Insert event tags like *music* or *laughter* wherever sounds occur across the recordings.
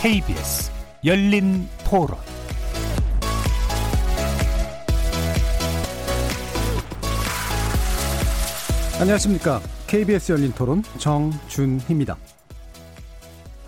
KBS 열린 토론 안녕하십니까. KBS 열린 토론 정준희입니다.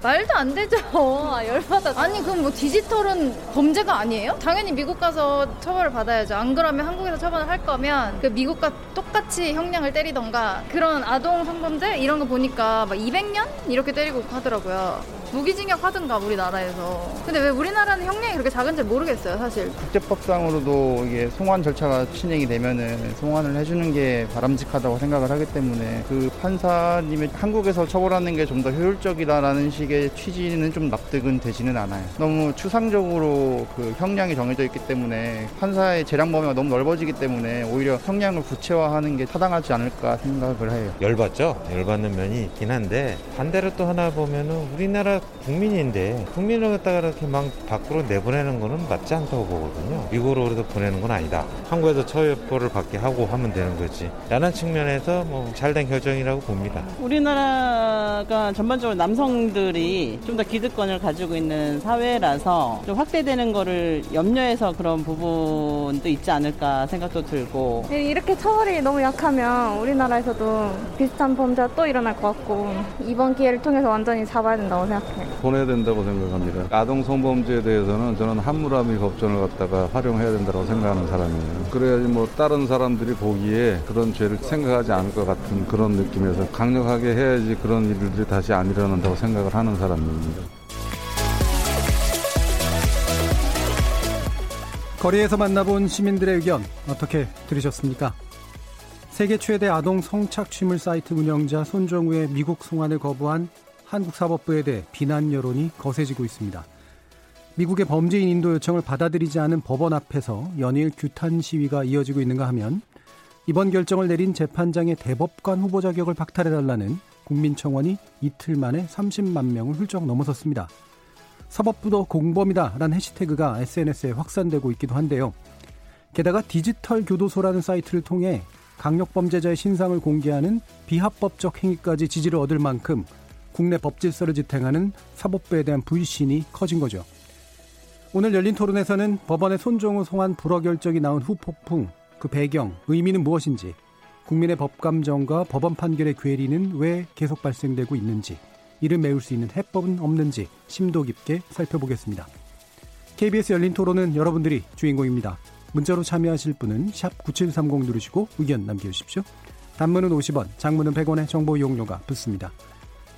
말도 안 되죠. 아, 열받아. 아니, 그럼 뭐 디지털은 범죄가 아니에요? 당연히 미국 가서 처벌을 받아야죠. 안 그러면 한국에서 처벌을 할 거면 그 미국과 똑같이 형량을 때리던가 그런 아동 성범죄 이런 거 보니까 막 200년 이렇게 때리고 하더라고요. 무기징역 하든가 우리나라에서. 근데 왜 우리나라는 형량이 그렇게 작은지 모르겠어요, 사실. 국제법상으로도 이게 송환 절차가 진행이 되면은 송환을 해주는 게 바람직하다고 생각을 하기 때문에 그 판사님의 한국에서 처벌하는 게 좀 더 효율적이다라는 식의 취지는 좀 납득은 되지는 않아요. 너무 추상적으로 그 형량이 정해져 있기 때문에 판사의 재량 범위가 너무 넓어지기 때문에 오히려 형량을 구체화하는 게 타당하지 않을까 생각을 해요. 열받죠. 열받는 면이 있긴 한데 반대로 또 하나 보면은 우리나라 국민인데 국민을 갖다가 이렇게 막 밖으로 내보내는 거는 맞지 않다고 보거든요. 미국으로 그래서 보내는 건 아니다. 한국에서 처벌을 받게 하고 하면 되는 거지. 라는 측면에서 뭐 잘된 결정이라고 봅니다. 우리나라가 전반적으로 남성들이 좀 더 기득권을 가지고 있는 사회라서 좀 확대되는 거를 염려해서 그런 부분도 있지 않을까 생각도 들고 이렇게 처벌이 너무 약하면 우리나라에서도 비슷한 범죄가 또 일어날 것 같고 이번 기회를 통해서 완전히 잡아야 된다고 생각해요. 보내야 된다고 생각합니다. 아동 성범죄에 대해서는 저는 함무라비 법전을 갖다가 활용해야 된다고 생각하는 사람이에요. 그래야지 뭐 다른 사람들이 보기에 그런 죄를 생각하지 않을 것 같은 그런 느낌에서 강력하게 해야지 그런 일들이 다시 안 일어난다고 생각을 하는 사람입니다. 거리에서 만나본 시민들의 의견 어떻게 들으셨습니까? 세계 최대 아동 성착취물 사이트 운영자 손정우의 미국 송환을 거부한 한국 사법부에 대해 비난 여론이 거세지고 있습니다. 미국의 범죄인 인도 요청을 받아들이지 않은 법원 앞에서 연일 규탄 시위가 이어지고 있는가 하면 이번 결정을 내린 재판장의 대법관 후보 자격을 박탈해달라는 국민청원이 이틀 만에 30만 명을 훌쩍 넘어섰습니다. 사법부도 공범이다라는 해시태그가 SNS에 확산되고 있기도 한데요. 게다가 디지털 교도소라는 사이트를 통해 강력범죄자의 신상을 공개하는 비합법적 행위까지 지지를 얻을 만큼 국내 법 질서를 지탱하는 사법부에 대한 불신이 커진 거죠. 오늘 열린 토론에서는 법원의 손정우 송환 불허 결정이 나온 후 폭풍, 그 배경, 의미는 무엇인지, 국민의 법감정과 법원 판결의 괴리는 왜 계속 발생되고 있는지, 이를 메울 수 있는 해법은 없는지 심도 깊게 살펴보겠습니다. KBS 열린 토론은 여러분들이 주인공입니다. 문자로 참여하실 분은 9730 누르시고 의견 남겨주십시오. 단문은 50원, 장문은 100원의 정보 이용료가 붙습니다.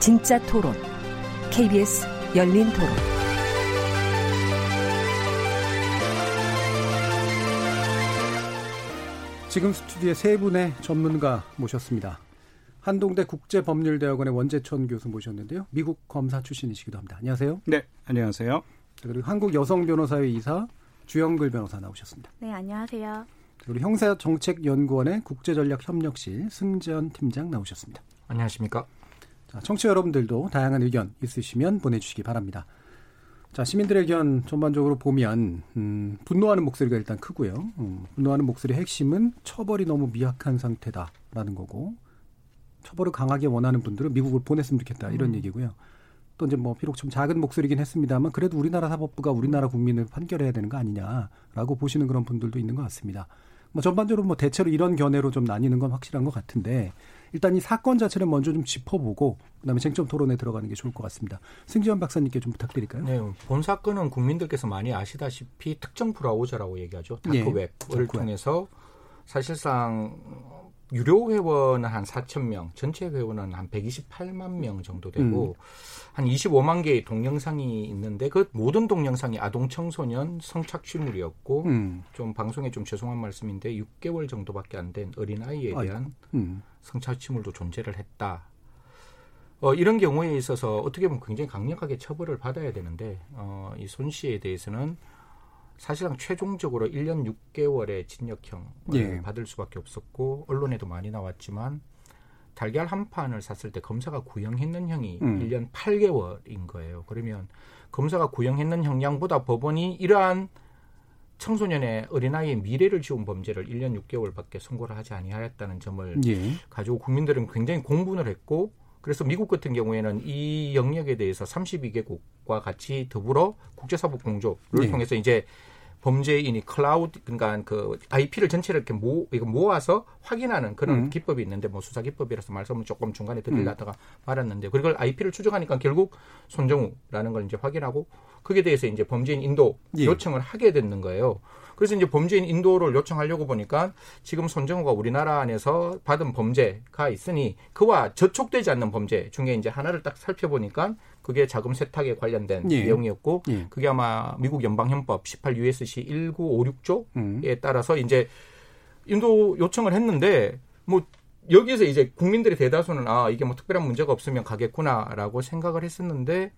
진짜 토론, KBS 열린 토론. 지금 스튜디오에 세 분의 전문가 모셨습니다. 한동대 국제법률대학원의 원재천 교수 모셨는데요. 미국 검사 출신이시기도 합니다. 안녕하세요. 네, 안녕하세요. 그리고 한국 여성 변호사회 이사 주영글 변호사 나오셨습니다. 네, 안녕하세요. 그리고 형사정책연구원의 국제전략협력실 승전 팀장 나오셨습니다. 안녕하십니까. 자, 청취자 여러분들도 다양한 의견 있으시면 보내주시기 바랍니다. 자, 시민들의 의견 전반적으로 보면 음, 분노하는 목소리가 일단 크고요. 음, 분노하는 목소리의 핵심은 처벌이 너무 미약한 상태다라는 거고 처벌을 강하게 원하는 분들은 미국을 보냈으면 좋겠다 이런 음. 얘기고요. 또 이제 뭐 비록 좀 작은 목소리긴 했습니다만 그래도 우리나라 사법부가 우리나라 국민을 판결해야 되는 거 아니냐라고 보시는 그런 분들도 있는 것 같습니다. 뭐 전반적으로 뭐 대체로 이런 견해로 좀 나뉘는 건 확실한 것 같은데 일단 이 사건 자체를 먼저 좀 짚어보고 그다음에 쟁점 토론에 들어가는 게 좋을 것 같습니다. 승지원 박사님께 좀 부탁드릴까요? 네, 본 사건은 국민들께서 많이 아시다시피 특정 브라우저라고 얘기하죠. 다크웹을 네. 통해서 사실상 유료 회원은 한 4천 명, 전체 회원은 한 128만 명 정도 되고 음. 한 25만 개의 동영상이 있는데 그 모든 동영상이 아동 청소년 성착취물이었고 음. 좀 방송에 좀 죄송한 말씀인데 6개월 정도밖에 안 된 어린 아이에 대한 음. 성착취물도 존재를 했다. 어, 이런 경우에 있어서 어떻게 보면 굉장히 강력하게 처벌을 받아야 되는데 어, 이 손 씨에 대해서는 사실상 최종적으로 1년 6개월의 징역형을 예. 받을 수밖에 없었고 언론에도 많이 나왔지만 달걀 한 판을 샀을 때 검사가 구형했는 형이 음. 1년 8개월인 거예요. 그러면 검사가 구형했는 형량보다 법원이 이러한 청소년의 어린아이의 미래를 지운 범죄를 1년 6개월밖에 선고를 하지 아니하였다는 점을 예. 가지고 국민들은 굉장히 공분을 했고 그래서 미국 같은 경우에는 이 영역에 대해서 32개국과 같이 더불어 국제사법 공조를 예. 통해서 이제 범죄인이 클라우드 그러니까 그 IP를 전체를 이렇게 모 이거 모아서 확인하는 그런 음. 기법이 있는데 뭐 수사 기법이라서 말씀을 조금 중간에 드리려다가 음. 말았는데 그걸 IP를 추적하니까 결국 손정우라는 걸 이제 확인하고 그게 대해서 이제 범죄인 인도 예. 요청을 하게 되는 거예요. 그래서 이제 범죄인 인도를 요청하려고 보니까 지금 손정우가 우리나라 안에서 받은 범죄가 있으니 그와 저촉되지 않는 범죄 중에 이제 하나를 딱 살펴보니까 그게 자금 세탁에 관련된 예. 내용이었고 예. 그게 아마 미국 연방헌법 18 USC 1956조에 음. 따라서 이제 인도 요청을 했는데 뭐 여기에서 이제 국민들의 대다수는 아 이게 뭐 특별한 문제가 없으면 가겠구나라고 생각을 했었는데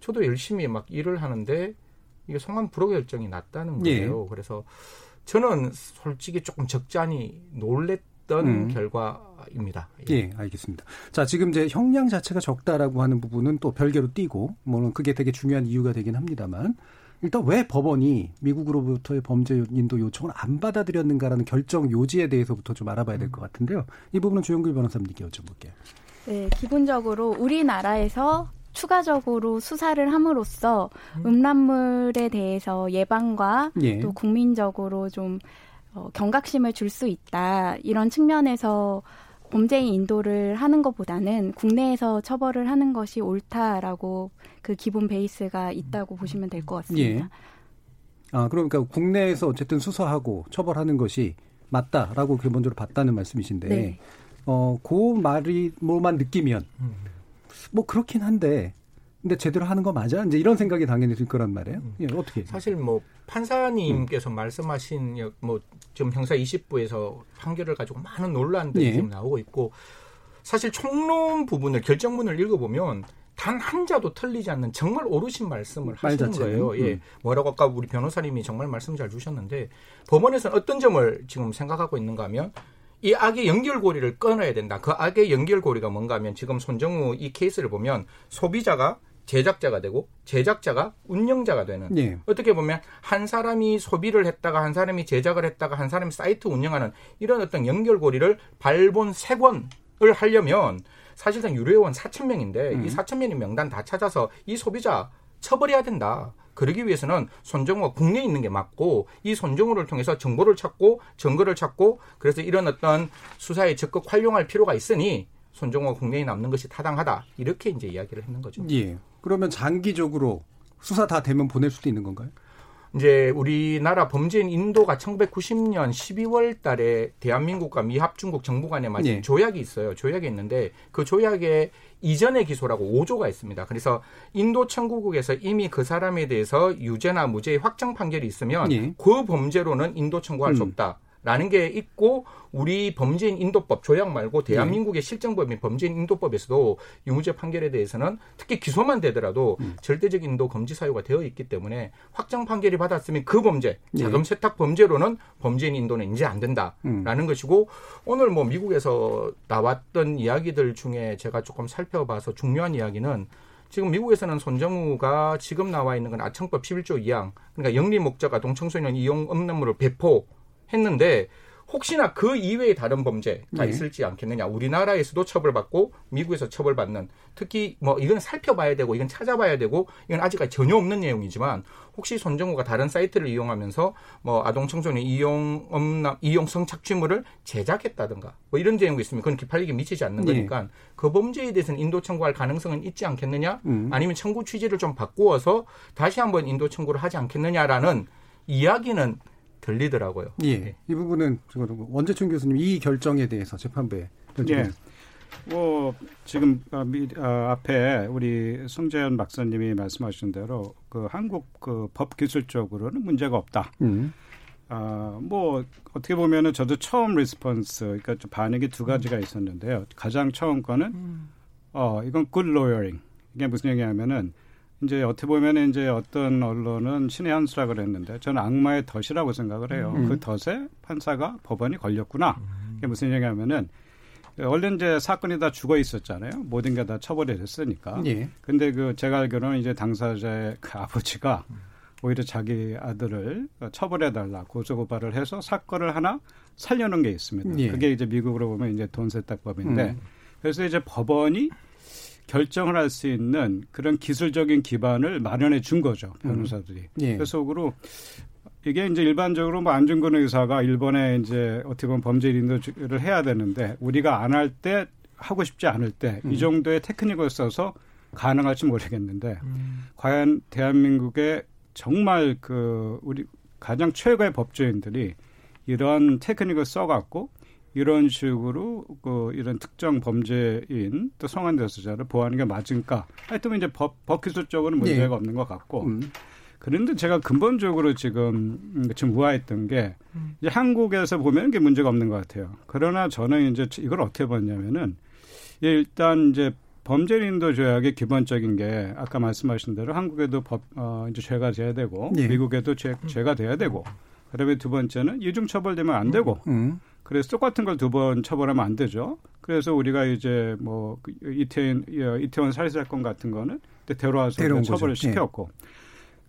저도 열심히 막 일을 하는데 이게 성함 불허 결정이 났다는 예. 거예요. 예. 그래서 저는 솔직히 조금 적잖이 놀랬 던 음. 결과입니다. 예. 예. 알겠습니다. 자, 지금 이제 형량 자체가 적다라고 하는 부분은 또 별개로 띄고, 물론 그게 되게 중요한 이유가 되긴 합니다만, 일단 왜 법원이 미국으로부터의 범죄 인도 요청을 안 받아들였는가라는 결정 요지에 대해서부터 좀 알아봐야 될 것 같은데요. 이 부분은 조영길 변호사님께 여쭤볼게요. 네, 기본적으로 우리나라에서 추가적으로 수사를 함으로써 음. 음란물에 대해서 예방과 예. 또 국민적으로 좀 어, 경각심을 줄 수 있다 이런 측면에서 범죄인 인도를 하는 것보다는 국내에서 처벌을 하는 것이 옳다라고 그 기본 베이스가 있다고 보시면 될 것 같습니다. 예. 아 그러니까 국내에서 어쨌든 수사하고 처벌하는 것이 맞다라고 기본적으로 봤다는 말씀이신데, 네. 어그 말이 뭐만 느끼면. 음. 뭐 그렇긴 한데 근데 제대로 하는 거 맞아? 이제 이런 생각이 당연히 들 거란 말이에요. 음. 예, 어떻게? 사실 뭐 판사님께서 음. 말씀하신 뭐 지금 형사 20부에서 판결을 가지고 많은 논란들이 예. 지금 나오고 있고 사실 총론 부분을 결정문을 읽어보면 단 한 자도 틀리지 않는 정말 오르신 말씀을 하시는 거예요. 예. 음. 뭐라고 아까 우리 변호사님이 정말 말씀 잘 주셨는데 법원에서는 어떤 점을 지금 생각하고 있는가 하면 이 악의 연결고리를 끊어야 된다. 그 악의 연결고리가 뭔가 하면 지금 손정우 이 케이스를 보면 소비자가 제작자가 되고 제작자가 운영자가 되는 네. 어떻게 보면 한 사람이 소비를 했다가 한 사람이 제작을 했다가 한 사람이 사이트 운영하는 이런 어떤 연결고리를 발본 세권을 하려면 사실상 유료회원 4천 명인데 음. 이 4천 명의 명단 다 찾아서 이 소비자 처벌해야 된다. 그러기 위해서는 손정우가 국내에 있는 게 맞고 이 손정우를 통해서 정보를 찾고 증거를 찾고 그래서 이런 어떤 수사에 적극 활용할 필요가 있으니 손정우가 국내에 남는 것이 타당하다 이렇게 이제 이야기를 했는 거죠. 예. 그러면 장기적으로 수사 다 되면 보낼 수도 있는 건가요? 이제 우리나라 범죄인 인도가 1990년 12월 달에 대한민국과 미합 중국 정부 간에 맞은 예. 조약이 있어요. 조약이 있는데 그 조약에 이전의 기소라고 5조가 있습니다. 그래서 인도 청구국에서 이미 그 사람에 대해서 유죄나 무죄의 확정 판결이 있으면 예. 그 범죄로는 인도 청구할 음. 수 없다. 라는 게 있고 우리 범죄인 인도법 조약 말고 대한민국의 네. 실정법인 범죄인 인도법에서도 유무죄 판결에 대해서는 특히 기소만 되더라도 음. 절대적 인도 금지 사유가 되어 있기 때문에 확정 판결이 받았으면 그 범죄 네. 자금 세탁 범죄로는 범죄인 인도는 이제 안 된다라는 음. 것이고 오늘 뭐 미국에서 나왔던 이야기들 중에 제가 조금 살펴봐서 중요한 이야기는 지금 미국에서는 손정우가 지금 나와 있는 건 아청법 11조 2항 그러니까 영리 목적 아동 청소년 이용 업무를 배포 했는데 혹시나 그 이외의 다른 범죄가 네. 있을지 않겠느냐. 우리나라에서도 처벌받고 미국에서 처벌받는 특히 뭐 이건 살펴봐야 되고 이건 찾아봐야 되고 이건 아직까지 전혀 없는 내용이지만 혹시 손정우가 다른 사이트를 이용하면서 뭐 아동 청소년 이용 엄남 이용 성착취물을 제작했다든가 뭐 이런 내용이 있으면 그건 기팔리기 미치지 않는 네. 거니까 네. 그 범죄에 대해서는 인도 청구할 가능성은 있지 않겠느냐 음. 아니면 청구 취지를 좀 바꾸어서 다시 한번 인도 청구를 하지 않겠느냐라는 이야기는 들리더라고요. 예. 네. 이 부분은 원재춘 교수님 이 결정에 대해서 재판부에 예. 뭐 지금 어, 어, 앞에 우리 송재현 박사님이 말씀하신 대로 그 한국 그 법 기술적으로는 문제가 없다. 음. 아, 뭐 어떻게 보면은 저도 처음 response 그러니까 좀 반응이 두 가지가 있었는데요. 가장 처음 거는 음. 어 이건 good lawyering. 이게 무슨 얘기냐면은 이제 어떻게 보면 이제 어떤 언론은 신의 한 수라 그랬는데 저는 악마의 덫이라고 생각을 해요. 음. 그 덫에 판사가 법원이 걸렸구나. 이게 무슨 얘기냐면은 원래 이제 사건이 다 죽어 있었잖아요. 모든 게 다 처벌이 됐으니까. 예. 근데 그 제가 알기로는 이제 당사자의 그 아버지가 오히려 자기 아들을 처벌해 달라 고소 고발을 해서 사건을 하나 살려놓은 게 있습니다. 예. 그게 이제 미국으로 보면 이제 돈세탁법인데 음. 그래서 이제 법원이 결정을 할 수 있는 그런 기술적인 기반을 마련해 준 거죠 변호사들이. 음. 예. 그래서 그로 이게 이제 일반적으로 뭐 안중근 의사가 일본에 이제 어떻게 보면 범죄 인도를 해야 되는데 우리가 안 할 때 하고 싶지 않을 때이 음. 정도의 테크닉을 써서 가능할지 모르겠는데 음. 과연 대한민국의 정말 그 우리 가장 최고의 법조인들이 이런 테크닉을 써갖고 이런 식으로 그 이런 특정 범죄인 또 성한 대수자를 보호하는 게 맞은가? 하여튼 이제 법, 법 기술적으로는 문제가 네. 없는 것 같고. 음. 그런데 제가 근본적으로 지금 좀 우아했던 게 음. 이제 한국에서 보면 이게 문제가 없는 것 같아요. 그러나 저는 이제 이걸 어떻게 봤냐면은 일단 이제 범죄인도 조약의 기본적인 게 아까 말씀하신 대로 한국에도 법 어, 이제 죄가 돼야 되고 네. 미국에도 죄, 죄가 돼야 되고 그다음에 두 번째는 이중 처벌되면 안 되고 음. 그래서 똑같은 걸 두 번 처벌하면 안 되죠. 그래서 우리가 이제 뭐그 이태원 이태원 살해 사건 같은 거는 데려와서 처벌을 거죠. 시켰고 네.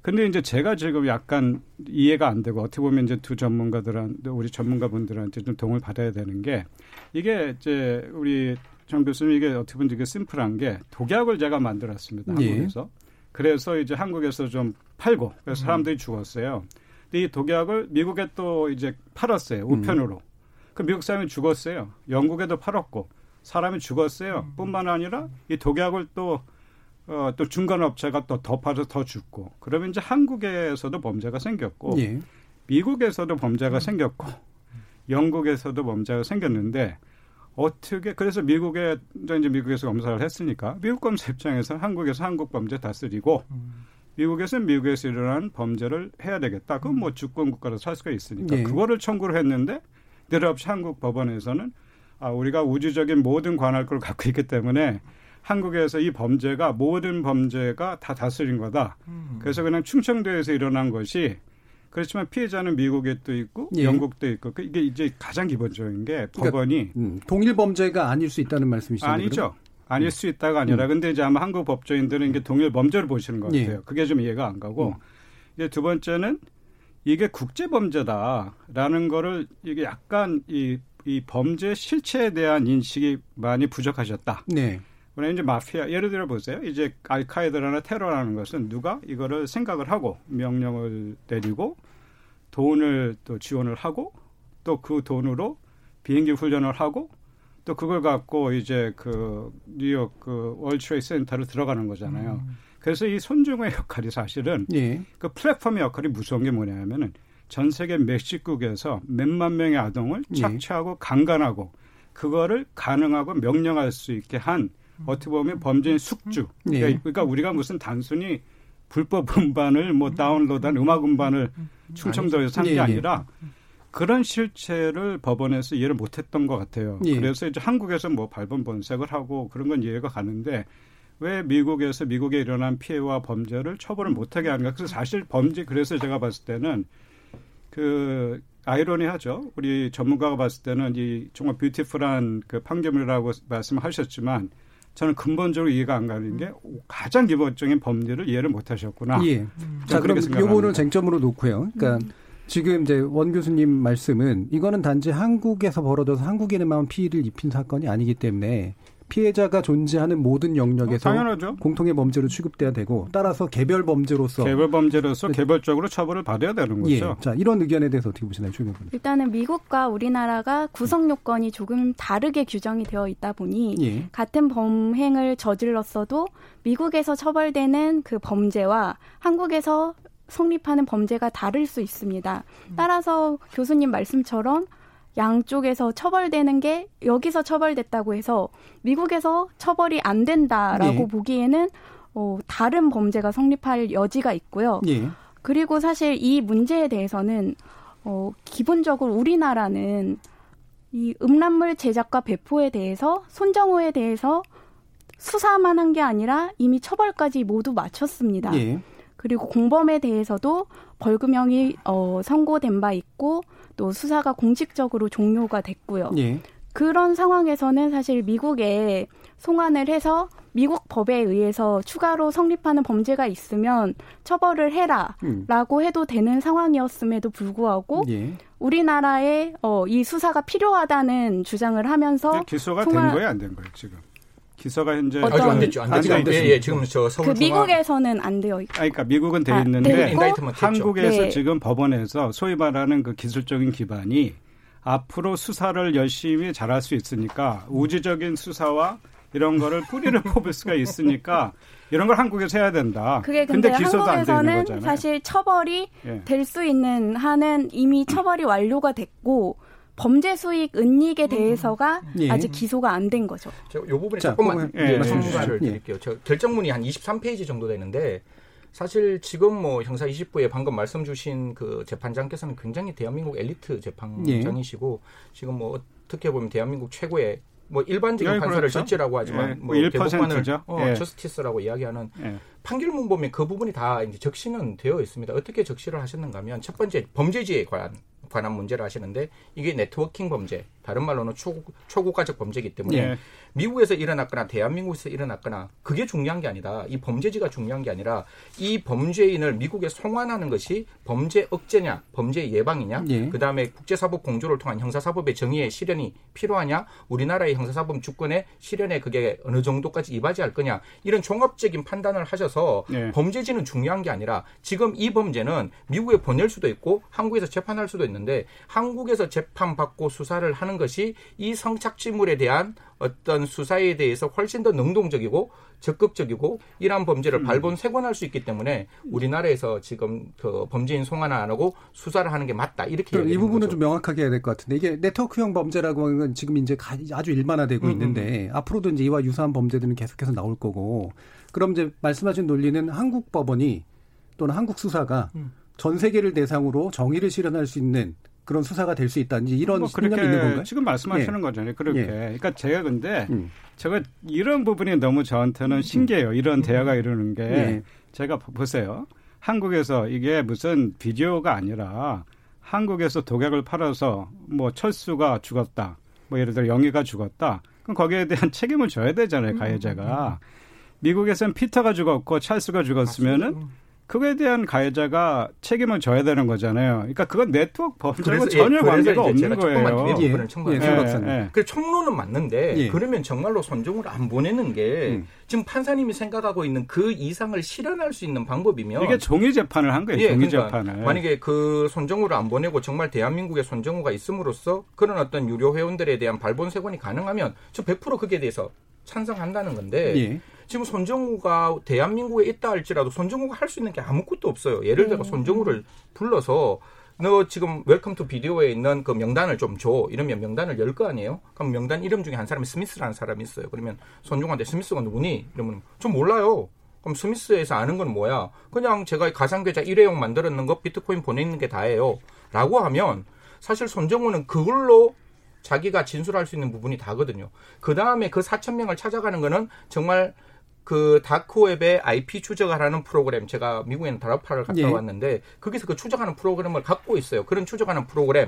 근데 이제 제가 지금 약간 이해가 안 되고 어떻게 보면 이제 두 전문가들한테 우리 전문가분들한테 좀 도움을 받아야 되는 게 이게 이제 우리 정 교수님 이게 어떻게 보면 되게 심플한 게 독약을 제가 만들었습니다. 예. 한국에서. 그래서 이제 한국에서 좀 팔고 그래서 음. 사람들이 죽었어요. 근데 이 독약을 미국에 또 이제 팔았어요. 우편으로. 음. 그 미국 사람이 죽었어요. 영국에도 팔았고 사람이 죽었어요. 음. 뿐만 아니라 이 독약을 또 어, 또 중간 업체가 또 덮어서 더 죽고 그러면 이제 한국에서도 범죄가 생겼고 예. 미국에서도 범죄가 생겼고 영국에서도 범죄가 생겼는데 어떻게 그래서 미국에 이제 미국에서 검사를 했으니까 미국 검사 입장에서 한국에서 한국 범죄 다스리고 미국에서는 미국에서 일어난 범죄를 해야 되겠다. 그건 뭐 주권 국가로 살 수가 있으니까 예. 그거를 청구를 했는데 느닷없이 한국 법원에서는 아 우리가 우주적인 모든 관할권을 갖고 있기 때문에 한국에서 이 범죄가 모든 범죄가 다 다스린 거다. 음. 그래서 그냥 충청도에서 일어난 것이 그렇지만 피해자는 미국에 또 있고 예. 영국도 있고 그 이게 이제 가장 기본적인 게 그러니까 법원이 음, 동일 범죄가 아닐 수 있다는 말씀이시죠? 아니죠. 아닐 수 있다가 아니라 음. 근데 이제 아마 한국 법조인들은 이게 동일 범죄를 보시는 것 예. 같아요. 예. 그게 좀 이해가 안 가고 음. 이제 두 번째는 이게 국제 범죄다라는 거를 이게 약간 이, 이 범죄 실체에 대한 인식이 많이 부족하셨다. 네. 그러나 이제 마피아 예를 들어 보세요. 이제 알카에드라나 테러라는 것은 누가 이거를 생각을 하고 명령을 내리고 돈을 또 지원을 하고 또 그 돈으로 비행기 훈련을 하고 또 그걸 갖고 이제 그 뉴욕 그 월트레이 센터를 들어가는 거잖아요. 음. 그래서 이 손중의 역할이 사실은 예. 그 플랫폼의 역할이 무서운 게 뭐냐면은 전 세계 몇십국에서 몇만 명의 아동을 예. 착취하고 강간하고 그거를 가능하고 명령할 수 있게 한 어떻게 보면 범죄인 숙주. 네. 그러니까, 그러니까 우리가 무슨 단순히 불법 음반을 뭐 다운로드한 음악 음반을 충청도에서 산게 예, 예. 아니라 그런 실체를 법원에서 이해를 못했던 것 같아요. 예. 그래서 이제 한국에서 뭐 발본 본색을 하고 그런 건 이해가 가는데 왜 미국에서 미국에 일어난 피해와 범죄를 처벌을 못하게 하는가? 그래서 사실 범죄 그래서 제가 봤을 때는 그 아이러니하죠. 우리 전문가가 봤을 때는 이 정말 뷰티풀한 그 판결이라고 말씀하셨지만 저는 근본적으로 이해가 안 가는 게 가장 기본적인 법리를 이해를 못 하셨구나. 예. 음. 자, 그럼 요거를 쟁점으로 놓고요. 그러니까 음. 지금 이제 원 교수님 말씀은 이거는 단지 한국에서 벌어져서 한국인에만 피해를 입힌 사건이 아니기 때문에 피해자가 존재하는 모든 영역에서 어, 공통의 범죄로 취급돼야 되고 따라서 개별 범죄로서 개별 범죄로서 개별적으로 처벌을 받아야 되는 거죠. 예. 자 이런 의견에 대해서 어떻게 보시나요, 최 교수님? 일단은 미국과 우리나라가 구성 요건이 조금 다르게 규정이 되어 있다 보니 예. 같은 범행을 저질렀어도 미국에서 처벌되는 그 범죄와 한국에서 성립하는 범죄가 다를 수 있습니다. 따라서 교수님 말씀처럼 양쪽에서 처벌되는 게 여기서 처벌됐다고 해서 미국에서 처벌이 안 된다라고 네. 보기에는 어, 다른 범죄가 성립할 여지가 있고요. 네. 그리고 사실 이 문제에 대해서는 어, 기본적으로 우리나라는 이 음란물 제작과 배포에 대해서 손정호에 대해서 수사만 한 게 아니라 이미 처벌까지 모두 마쳤습니다. 예. 그리고 공범에 대해서도 벌금형이 어, 선고된 바 있고 또 수사가 공식적으로 종료가 됐고요. 예. 그런 상황에서는 사실 미국에 송환을 해서 미국 법에 의해서 추가로 성립하는 범죄가 있으면 처벌을 해라라고 음. 해도 되는 상황이었음에도 불구하고 예. 우리나라에 어, 이 수사가 필요하다는 주장을 하면서 기소가 송환... 된 거예요, 안 된 거예요, 지금? 기소가 현재 어떤... 아직 안 됐죠. 안 됐죠. 안 예, 예, 지금 저 서울 그 미국에서는 안 되어 있고. 그러니까 미국은 돼 아, 있는데 아, 한국에서 네. 지금 법원에서 소위 말하는 그 기술적인 기반이 앞으로 수사를 열심히 잘할 수 있으니까 우주적인 수사와 이런 거를 뿌리를 *laughs* 뽑을 수가 있으니까 이런 걸 한국에서 해야 된다. 그게 근데, 근데 한국에서는 사실 처벌이 예. 될수 있는 한은 이미 처벌이 완료가 됐고 범죄 수익 은닉에 음. 대해서가 음. 예. 아직 기소가 안 된 거죠. 제가 이 부분에 자, 조금만 예. 말씀 예. 드릴게요. 저 결정문이 한 23페이지 정도 되는데 사실 지금 뭐 형사 20부에 방금 말씀 주신 그 재판장께서는 굉장히 대한민국 엘리트 재판장이시고 예. 지금 뭐 어떻게 보면 대한민국 최고의 뭐 일반적인 예, 판사를 그렇죠. 저지라고 하지만 예, 뭐, 뭐 대법관을 어, 예. 저스티스라고 이야기하는 예. 판결문 보면 그 부분이 다 이제 적시는 되어 있습니다. 어떻게 적시를 하셨는가 하면 첫 번째 범죄지에 관한 관한 문제를 하시는데 이게 네트워킹 범죄, 다른 말로는 초, 초국가적 범죄이기 때문에 예. 미국에서 일어났거나 대한민국에서 일어났거나 그게 중요한 게 아니다. 이 범죄지가 중요한 게 아니라 이 범죄인을 미국에 송환하는 것이 범죄 억제냐, 범죄 예방이냐, 예. 그 다음에 국제사법 공조를 통한 형사사법의 정의의 실현이 필요하냐, 우리나라의 형사사법 주권의 실현에 그게 어느 정도까지 이바지할 거냐 이런 종합적인 판단을 하셔서 예. 범죄지는 중요한 게 아니라 지금 이 범죄는 미국에 보낼 수도 있고 한국에서 재판할 수도 있는데 한국에서 재판받고 수사를 하는 것이 이 성착취물에 대한 어떤 수사에 대해서 훨씬 더 능동적이고 적극적이고 이러한 범죄를 음. 발본색원할 수 있기 때문에 우리나라에서 지금 그 범죄인 송환을 안 하고 수사를 하는 게 맞다 이렇게 이 부분은 거죠. 좀 명확하게 해야 될 것 같은데 이게 네트워크형 범죄라고 하는 건 지금 이제 아주 일반화되고 음, 음. 있는데 음. 앞으로도 이제 이와 유사한 범죄들은 계속해서 나올 거고 그럼 이제 말씀하신 논리는 한국 법원이 또는 한국 수사가 음. 전 세계를 대상으로 정의를 실현할 수 있는 그런 수사가 될 수 있다든지 이런 뭐 그렇게 있는 건가요? 지금 말씀하시는 예. 거잖아요. 그렇게. 예. 그러니까 제가 근데 음. 제가 이런 부분이 너무 저한테는 신기해요. 이런 음. 대화가 이러는 게 예. 제가 보세요. 한국에서 이게 무슨 비디오가 아니라 한국에서 독약을 팔아서 뭐 철수가 죽었다. 뭐 예를 들어 영희가 죽었다. 그럼 거기에 대한 *laughs* 책임을 져야 되잖아요, 음, 가해자가. 음, 음. 미국에서는 피터가 죽었고 찰스가 죽었으면은 그거에 대한 가해자가 책임을 져야 되는 거잖아요. 그러니까 그건 네트워크 범죄하고 전혀 예, 관계가 없는 거예요. 예, 부분을 첨부해 예, 예. 그 총론은 맞는데 예. 그러면 정말로 손종을 안 보내는 게 음. 지금 판사님이 생각하고 있는 그 이상을 실현할 수 있는 방법이면 이게 종이 재판을 한 거예요. 예, 종이 그러니까 재판을. 만약에 그 손정우를 안 보내고 정말 대한민국에 손정우가 있음으로써 그런 어떤 유료 회원들에 대한 발본 세권이 가능하면 저 100% 그게 대해서 찬성한다는 건데 예. 지금 손정우가 대한민국에 있다 할지라도 손정우가 할 수 있는 게 아무것도 없어요. 예를 들어 음. 손정우를 불러서 너 지금 Welcome to Video에 있는 그 명단을 좀 줘. 이러면 명단을 열 거 아니에요? 그럼 명단 이름 중에 한 사람이 스미스라는 사람이 있어요. 그러면 손정우한테 스미스가 누구니? 이러면 좀 몰라요. 그럼 스미스에서 아는 건 뭐야? 그냥 제가 가상계좌 일회용 만들었는 거 비트코인 보내는 게 다예요. 라고 하면 사실 손정우는 그걸로 자기가 진술할 수 있는 부분이 다거든요. 그 다음에 그 4천 명을 찾아가는 거는 정말 그 다크웹의 IP 추적하라는 프로그램 제가 미국에는 DARPA를 갔다 예. 왔는데 거기서 그 추적하는 프로그램을 갖고 있어요. 그런 추적하는 프로그램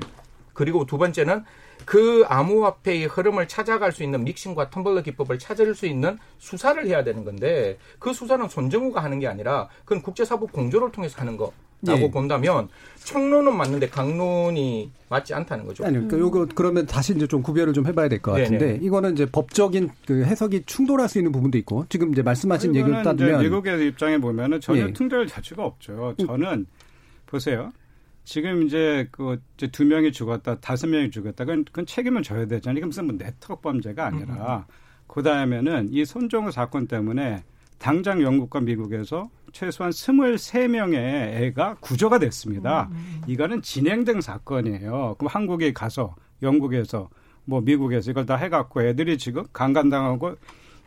그리고 두 번째는 그 암호화폐의 흐름을 찾아갈 수 있는 믹싱과 텀블러 기법을 찾을 수 있는 수사를 해야 되는 건데 그 수사는 손정우가 하는 게 아니라 그건 국제사법 공조를 통해서 하는 거. 라고 예. 본다면 청론은 맞는데 강론이 맞지 않다는 거죠. 아니요. 그러니까 요거 그러면 다시 이제 좀 구별을 좀 해봐야 될 것 같은데 네네. 이거는 이제 법적인 그 해석이 충돌할 수 있는 부분도 있고 지금 이제 말씀하신 얘기를 따르면 미국의 입장에 보면은 전혀 예. 충돌 자체가 없죠. 저는 보세요. 지금 이제 그 이제 두 명이 죽었다, 다섯 명이 죽었다. 그건, 그건 책임을 져야 되잖아요. 이게 무슨 뭐 네트워크 범죄가 아니라 음. 그 다음에는 이 손정우 사건 때문에 당장 영국과 미국에서 최소한 23명의 애가 구조가 됐습니다. 음, 음. 이거는 진행된 사건이에요. 그럼 한국에 가서 영국에서 뭐 미국에서 이걸 다 해갖고 애들이 지금 강간당하고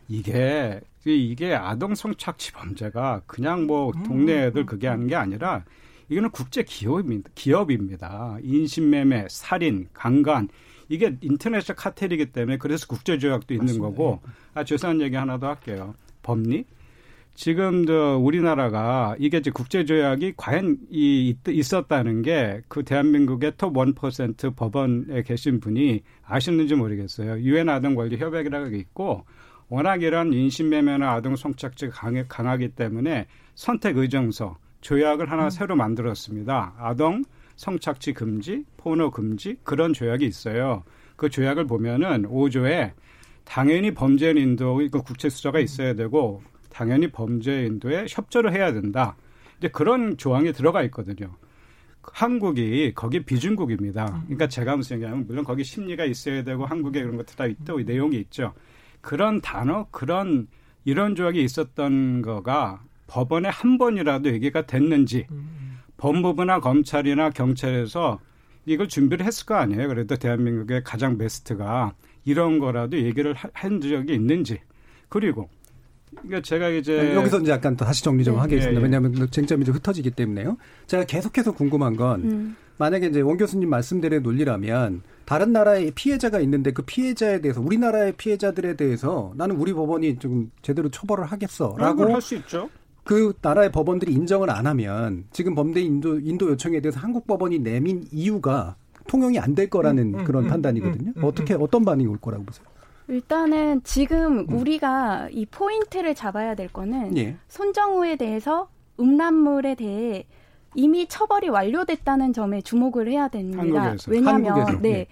이게 이게 아동 성착취 범죄가 그냥 뭐 음, 동네 애들 그게 하는 게 아니라 이거는 국제 기업입니다. 기업입니다. 인신매매, 살인, 강간 이게 international cartel이기 때문에 그래서 국제 조약도 있는 맞습니다. 거고 아 죄송한 얘기 하나 더 할게요. 법리 지금 저 우리나라가 이게 이제 국제 조약이 과연 이 있었다는 게 그 대한민국의 톱 1% 법원에 계신 분이 아셨는지 모르겠어요. 유엔 아동 권리 협약이라고 있고 워낙 이런 인신매매나 아동 성착취가 강해, 강하기 때문에 선택 의정서 조약을 하나 음. 새로 만들었습니다. 아동 성착취 금지, 포노 금지 그런 조약이 있어요. 그 조약을 보면은 5조에 당연히 범죄 인도 그 국제 수사가 있어야 되고 당연히 범죄 인도에 협조를 해야 된다. 이제 그런 조항이 들어가 있거든요. 한국이 거기 비준국입니다. 그러니까 제가 무슨 얘기하면 물론 거기 심리가 있어야 되고 한국에 그런 것도 다 있고 내용이 있죠. 그런 단어, 그런 이런 조약이 있었던 거가 법원에 한 번이라도 얘기가 됐는지 법무부나 검찰이나 경찰에서 이걸 준비를 했을 거 아니에요. 그래도 대한민국의 가장 베스트가 이런 거라도 얘기를 한 적이 있는지 그리고 그러니까 제가 이제 여기서 이제 약간 더 다시 정리 좀 네. 하겠습니다. 예, 예. 왜냐하면 쟁점이 좀 흩어지기 때문에요. 제가 계속해서 궁금한 건 음. 만약에 이제 원 교수님 말씀대로 논리라면 다른 나라의 피해자가 있는데 그 피해자에 대해서 우리나라의 피해자들에 대해서 나는 우리 법원이 좀 제대로 처벌을 하겠어라고 할 수 있죠. 그 나라의 법원들이 인정을 안 하면 지금 범죄 인도 인도 요청에 대해서 한국 법원이 내민 이유가 통용이 안 될 거라는 음, 음, 그런 음, 판단이거든요. 음, 음, 어떻게 어떤 반응이 올 거라고 보세요? 일단은 지금 우리가 이 포인트를 잡아야 될 거는 예. 손정우에 대해서 음란물에 대해 이미 처벌이 완료됐다는 점에 주목을 해야 됩니다. 한국에서. 왜냐하면 한국에서. 네. 예.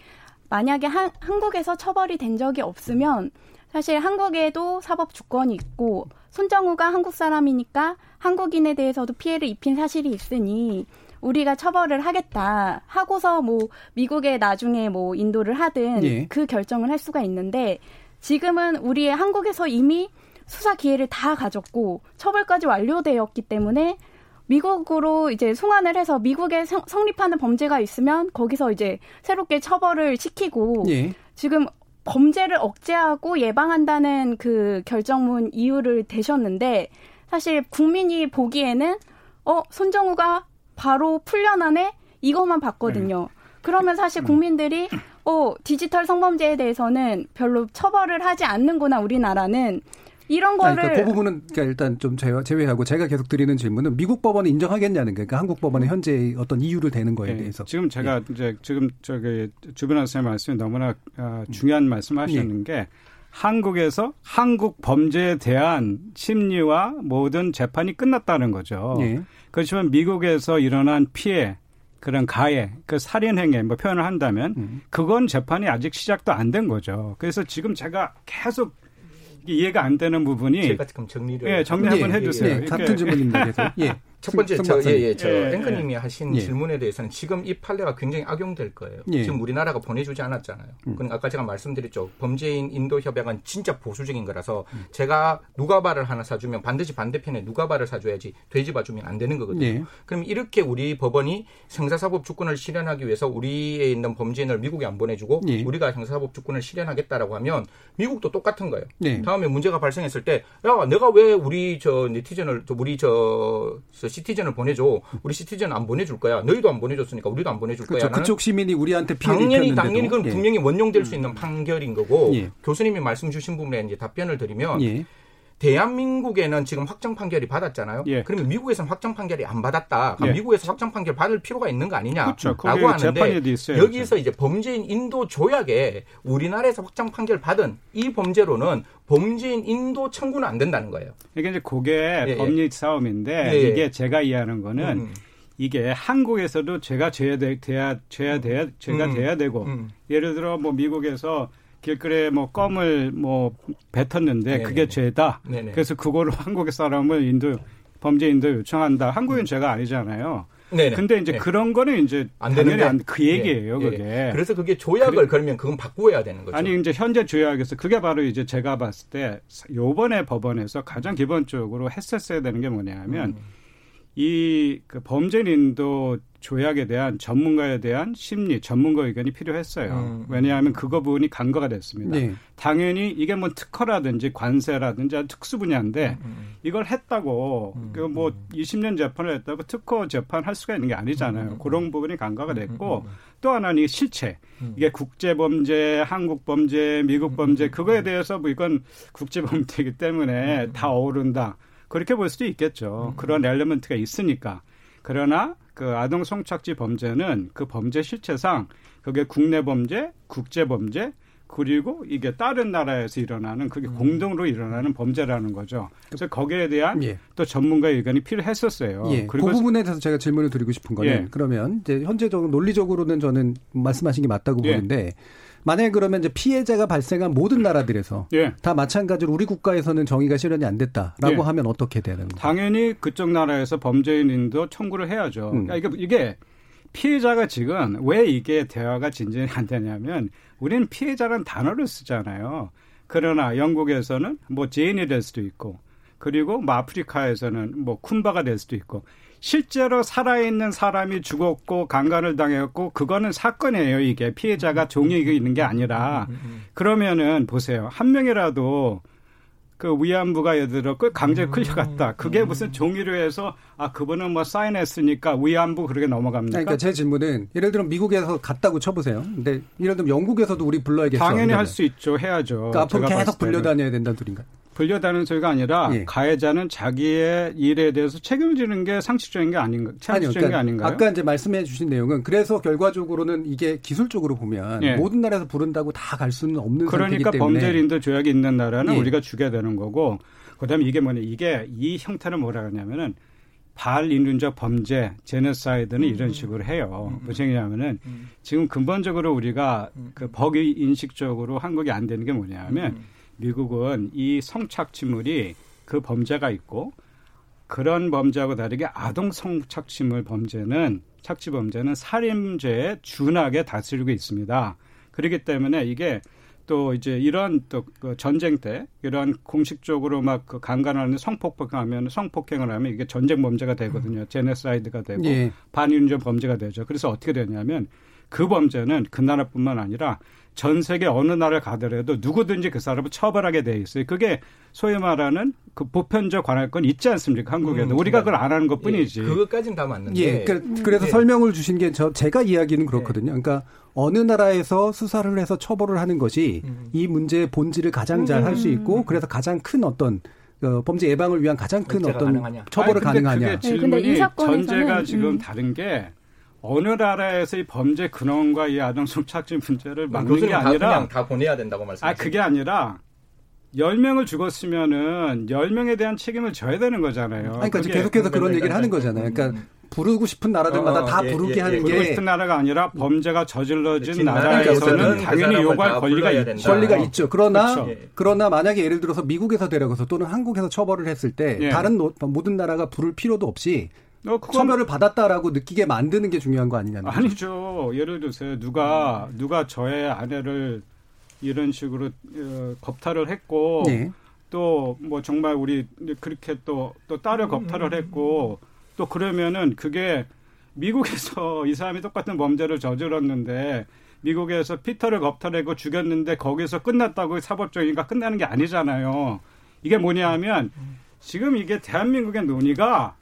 만약에 한, 한국에서 처벌이 된 적이 없으면 사실 한국에도 사법 주권이 있고 손정우가 한국 사람이니까 한국인에 대해서도 피해를 입힌 사실이 있으니 우리가 처벌을 하겠다 하고서 뭐 미국에 나중에 뭐 인도를 하든 예. 그 결정을 할 수가 있는데 지금은 우리의 한국에서 이미 수사 기회를 다 가졌고 처벌까지 완료되었기 때문에 미국으로 이제 송환을 해서 미국에 성, 성립하는 범죄가 있으면 거기서 이제 새롭게 처벌을 시키고 예. 지금 범죄를 억제하고 예방한다는 그 결정문 이유를 대셨는데 사실 국민이 보기에는 어 손정우가 바로 풀려나네 이것만 봤거든요. 네. 그러면 사실 음. 국민들이 어 디지털 성범죄에 대해서는 별로 처벌을 하지 않는구나 우리나라는 이런 거를 아니, 그러니까 그 부분은 그러니까 일단 좀 제외하고 제가 계속 드리는 질문은 미국 법원이 인정하겠냐는 거예요. 그러니까 한국 법원의 현재 어떤 이유를 대는 거에 네, 대해서. 지금 제가 예. 이제 지금 저기 주변 선생님 말씀이 너무나 어, 중요한 말씀하셨는 예. 게 한국에서 한국 범죄에 대한 심리와 모든 재판이 끝났다는 거죠. 예. 그렇지만 미국에서 일어난 피해 그런 가해, 그 살인 행위 뭐 표현을 한다면 음. 그건 재판이 아직 시작도 안 된 거죠. 그래서 지금 제가 계속 이해가 안 되는 부분이 제가 지금 정리를 예, 정리 한번 예, 해주세요. 예, 예. 같은 질문입니다. 계속. 예. 첫 번째 저, 예, 예, 저 예, 앵커님이 예. 하신 예. 질문에 대해서는 지금 이 판례가 굉장히 악용될 거예요. 예. 지금 우리나라가 보내주지 않았잖아요. 음. 그러니까 아까 제가 말씀드렸죠. 범죄인 인도 협약은 진짜 보수적인 거라서 음. 제가 누가바를 하나 사주면 반드시 반대편에 누가바를 사줘야지 돼지바 주면 안 되는 거거든요. 예. 그럼 이렇게 우리 법원이 형사사법 주권을 실현하기 위해서 우리에 있는 범죄인을 미국에 안 보내주고 예. 우리가 형사사법 주권을 실현하겠다라고 하면 미국도 똑같은 거예요. 예. 다음에 문제가 발생했을 때 야 내가 왜 우리 저 네티즌을 우리 저 시티즌을 보내줘. 우리 시티즌 안 보내줄 거야. 너희도 안 보내줬으니까 우리도 안 보내줄 그렇죠. 거야. 그쪽 시민이 우리한테 피해를 당연히 당연히 그건 예. 분명히 원용될 수 있는 판결인 거고 예. 교수님이 말씀 주신 부분에 이제 답변을 드리면 예. 대한민국에는 지금 확정 판결이 받았잖아요. 예. 그러면 미국에서는 확정 판결이 안 받았다. 예. 미국에서 확정 판결 받을 필요가 있는 거 아니냐라고 그렇죠. 하는데 여기서 이제 범죄인 인도 조약에 우리나라에서 확정 판결 받은 이 범죄로는 범죄인 인도 청구는 안 된다는 거예요. 이게 이제 그게 예, 예. 법리 싸움인데 예, 예. 이게 제가 이해하는 거는 음. 이게 한국에서도 죄가 죄야 돼, 돼야 죄야 돼야 죄가 음. 돼야 되고 음. 예를 들어 뭐 미국에서 길거리에 뭐 껌을 뭐 뱉었는데 네네. 그게 죄다. 네네. 그래서 그거를 *laughs* 한국의 사람을 인도 범죄 인도 요청한다. 한국인 음. 죄가 아니잖아요. 네네. 근데 이제 네. 그런 거는 이제 안 당연히 안, 그 얘기예요, 네. 그게. 네. 그래서 그게 조약을 그래, 걸면 그건 바꾸어야 되는 거죠. 아니 이제 현재 조약에서 그게 바로 이제 제가 봤을 때 요번에 법원에서 가장 기본적으로 했었어야 되는 게 뭐냐면 음. 이그 범죄인도 조약에 대한 전문가에 대한 심리 전문가 의견이 필요했어요. 음. 왜냐하면 그거 부분이 간과가 됐습니다. 네. 당연히 이게 뭐 특허라든지 관세라든지 특수 분야인데 음, 음, 음. 이걸 했다고 음. 그뭐 20년 재판을 했다고 특허 재판 할 수가 있는 게 아니잖아요. 음. 그런 부분이 간과가 됐고 또 하나는 실체 이게 국제 범죄, 한국 범죄, 미국 범죄 그거에 대해서 뭐 이건 국제 범죄이기 때문에 다 어우른다. 그렇게 볼 수도 있겠죠. 그런 엘리먼트가 있으니까. 그러나 그 아동 성착취 범죄는 그 범죄 실체상 그게 국내 범죄, 국제 범죄, 그리고 이게 다른 나라에서 일어나는 그게 음. 공동으로 일어나는 범죄라는 거죠. 그래서 거기에 대한 예. 또 전문가의 의견이 필요했었어요. 예. 그리고 그 부분에 대해서 제가 질문을 드리고 싶은 거는 예. 그러면 이제 현재적 으로 논리적으로는 저는 말씀하신 게 맞다고 예. 보는데 만약에 그러면 이제 피해자가 발생한 모든 나라들에서 예. 다 마찬가지로 우리 국가에서는 정의가 실현이 안 됐다라고 예. 하면 어떻게 되는 거예요? 당연히 그쪽 나라에서 범죄인도 청구를 해야죠. 음. 그러니까 이게, 이게 피해자가 지금 왜 이게 대화가 진전이 안 되냐면 우리는 피해자라는 단어를 쓰잖아요. 그러나 영국에서는 뭐 제인이 될 수도 있고 그리고 뭐 아프리카에서는 뭐 쿤바가 될 수도 있고 실제로 살아있는 사람이 죽었고 강간을 당했고 그거는 사건이에요 이게 피해자가 종이 있는 게 아니라 그러면은 보세요 한 명이라도 그 위안부가 예를 들어 그 강제 끌려갔다. 그게 무슨 종이로 해서 아 그분은 뭐 사인했으니까 위안부 그렇게 넘어갑니까? 그러니까 제 질문은 예를 들어 미국에서 갔다고 쳐보세요. 근데 예를 들면 영국에서도 우리 불러야겠죠. 당연히 할 수 있죠. 해야죠. 그러니까 앞으로 계속 불려다녀야 된다는 소린가요? 불려다는 소리가 아니라 예. 가해자는 자기의 일에 대해서 책임지는 게 상식적인 게 아닌가, 상식적인 그러니까 게 아닌가요? 아까 이제 말씀해 주신 내용은 그래서 결과적으로는 이게 기술적으로 보면 예. 모든 나라에서 부른다고 다 갈 수는 없는 그러니까 범죄인도 조약이 있는 나라는 예. 우리가 죽여야 되는 거고 그다음에 이게 뭐냐 이게 이 형태를 뭐라 그러냐면은 반인륜적 범죄, 제네사이드는 음. 이런 식으로 해요. 음. 무슨 얘기냐면은 음. 지금 근본적으로 우리가 음. 그 법의 인식적으로 한국이 안 되는 게 뭐냐면 음. 미국은 이 성착취물이 그 범죄가 있고 그런 범죄하고 다르게 아동 성착취물 범죄는 착취 범죄는 살인죄에 준하게 다스리고 있습니다. 그렇기 때문에 이게 또 이제 이런 또그 전쟁 때 이런 공식적으로 막 그 강간하는 성폭행하면 성폭행을 하면 이게 전쟁 범죄가 되거든요. 제네사이드가 되고 예. 반인륜 범죄가 되죠. 그래서 어떻게 되냐면 그 범죄는 그 나라뿐만 아니라 전 세계 어느 나라를 가더라도 누구든지 그 사람을 처벌하게 돼 있어요. 그게 소위 말하는 그 보편적 관할권 있지 않습니까? 한국에도. 음, 우리가 그걸 안 하는 것 뿐이지. 예, 그것까지는 다 맞는데. 예, 그, 래서 예. 설명을 주신 게 저, 제가 이야기는 그렇거든요. 그러니까 어느 나라에서 수사를 해서 처벌을 하는 것이 음. 이 문제의 본질을 가장 잘 할 수 있고 음. 그래서 가장 큰 어떤 어, 범죄 예방을 위한 가장 큰 어떤 가능하냐. 처벌을 아니, 가능하냐. 그게 질문이 네, 전제가 지금 음. 다른 게 어느 나라에서의 범죄 근원과 이 아동 성 착취 문제를 막는 게 아니라 그냥 다 보내야 된다고 말씀하시죠. 아 그게 아니라 10명을 죽었으면은 10명에 대한 책임을 져야 되는 거잖아요. 아니, 그러니까 계속해서 그런 얘기를 하는 거잖아요. 그러니까 부르고 싶은 나라들마다 어, 다 예, 부르게 예, 하는 예, 게 부르고 싶은 나라가 아니라 범죄가 저질러진 나라에서는 당연히 요구할 권리가 있죠. 권리가 있죠. 그러나 그렇죠. 그러나 만약에 예를 들어서 미국에서 데려가서 또는 한국에서 처벌을 했을 때 예. 다른 모든 나라가 부를 필요도 없이 어, 그건... 처벌을 받았다라고 느끼게 만드는 게 중요한 거 아니냐는 아니죠. 예를 들어서 누가 음. 누가 저의 아내를 이런 식으로 어, 겁탈을 했고 네. 또뭐 정말 우리 그렇게 또또 딸을 음. 겁탈을 했고 또 그러면은 그게 미국에서 *laughs* 이 사람이 똑같은 범죄를 저질렀는데 미국에서 피터를 겁탈하고 죽였는데 거기서 끝났다고 사법적인가 끝나는 게 아니잖아요. 이게 뭐냐 하면 지금 이게 대한민국의 논의가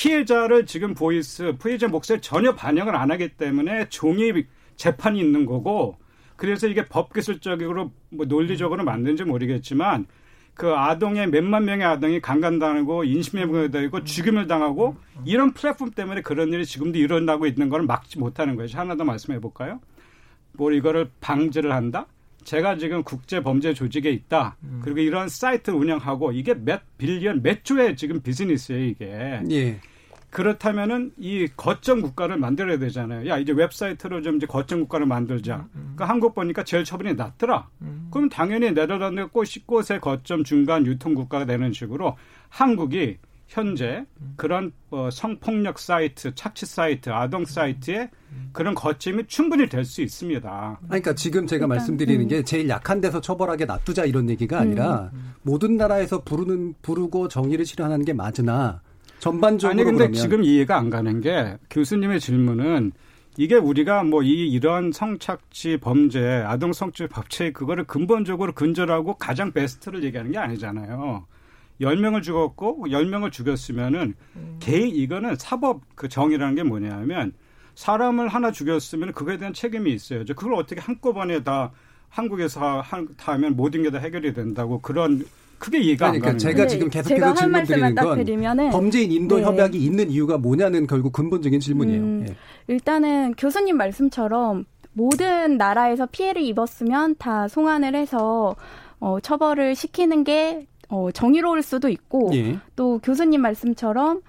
피해자를 지금 voice, 피해자 목소리를 전혀 반영을 안 하기 때문에 종이 재판이 있는 거고 그래서 이게 법기술적으로 뭐 논리적으로 만든지 모르겠지만 그 아동의 몇만 명의 아동이 강간당하고 인신매매가 되고 죽임을 당하고 이런 플랫폼 때문에 그런 일이 지금도 일어나고 있는 걸 막지 못하는 거예요. 하나 더 말씀해 볼까요? 뭐 이거를 방지를 한다? 제가 지금 국제 범죄 조직에 있다. 음. 그리고 이런 사이트 운영하고 이게 몇 billion, 몇 조의 지금 비즈니스예요, 이게. 예. 그렇다면은 이 거점 국가를 만들어야 되잖아요. 야 이제 웹사이트로 좀 이제 거점 국가를 만들자. 음, 음. 그러니까 한국 보니까 제일 처분이 낮더라. 음. 그럼 당연히 네덜란드 꽃이 꽃의 거점 중간 유통 국가가 되는 식으로 한국이 현재 음. 그런 어, 성폭력 사이트, 착취 사이트, 아동 사이트에 음. 그런 거점이 충분히 될 수 있습니다. 그러니까 지금 제가 일단, 말씀드리는 음. 게 제일 약한 데서 처벌하게 놔두자 이런 얘기가 아니라 모든 나라에서 부르는 부르고 정의를 실현하는 게 맞으나 전반적으로 아니 근데 그러면. 지금 이해가 안 가는 게 교수님의 질문은 이게 우리가 뭐 이 이런 성착취 범죄, 아동 성취 법칙 그거를 근본적으로 근절하고 가장 베스트를 얘기하는 게 아니잖아요. 10명을 죽었고 10명을 죽였으면은 음. 개인 이거는 사법 그 정의라는 게 뭐냐면 사람을 하나 죽였으면 그거에 대한 책임이 있어야죠. 그걸 어떻게 한꺼번에 다 한국에서 하, 면 모든 게 다 해결이 된다고 그런 크게 이해가 그러니까 안 가는 제가 거예요. 지금 계속해서 질문 드리는 건 범죄인 인도 네. 협약이 있는 이유가 뭐냐는 결국 근본적인 질문이에요. 음, 예. 일단은 교수님 말씀처럼 모든 나라에서 피해를 입었으면 다 송환을 해서 어, 처벌을 시키는 게 어, 정의로울 수도 있고 예. 또 교수님 말씀처럼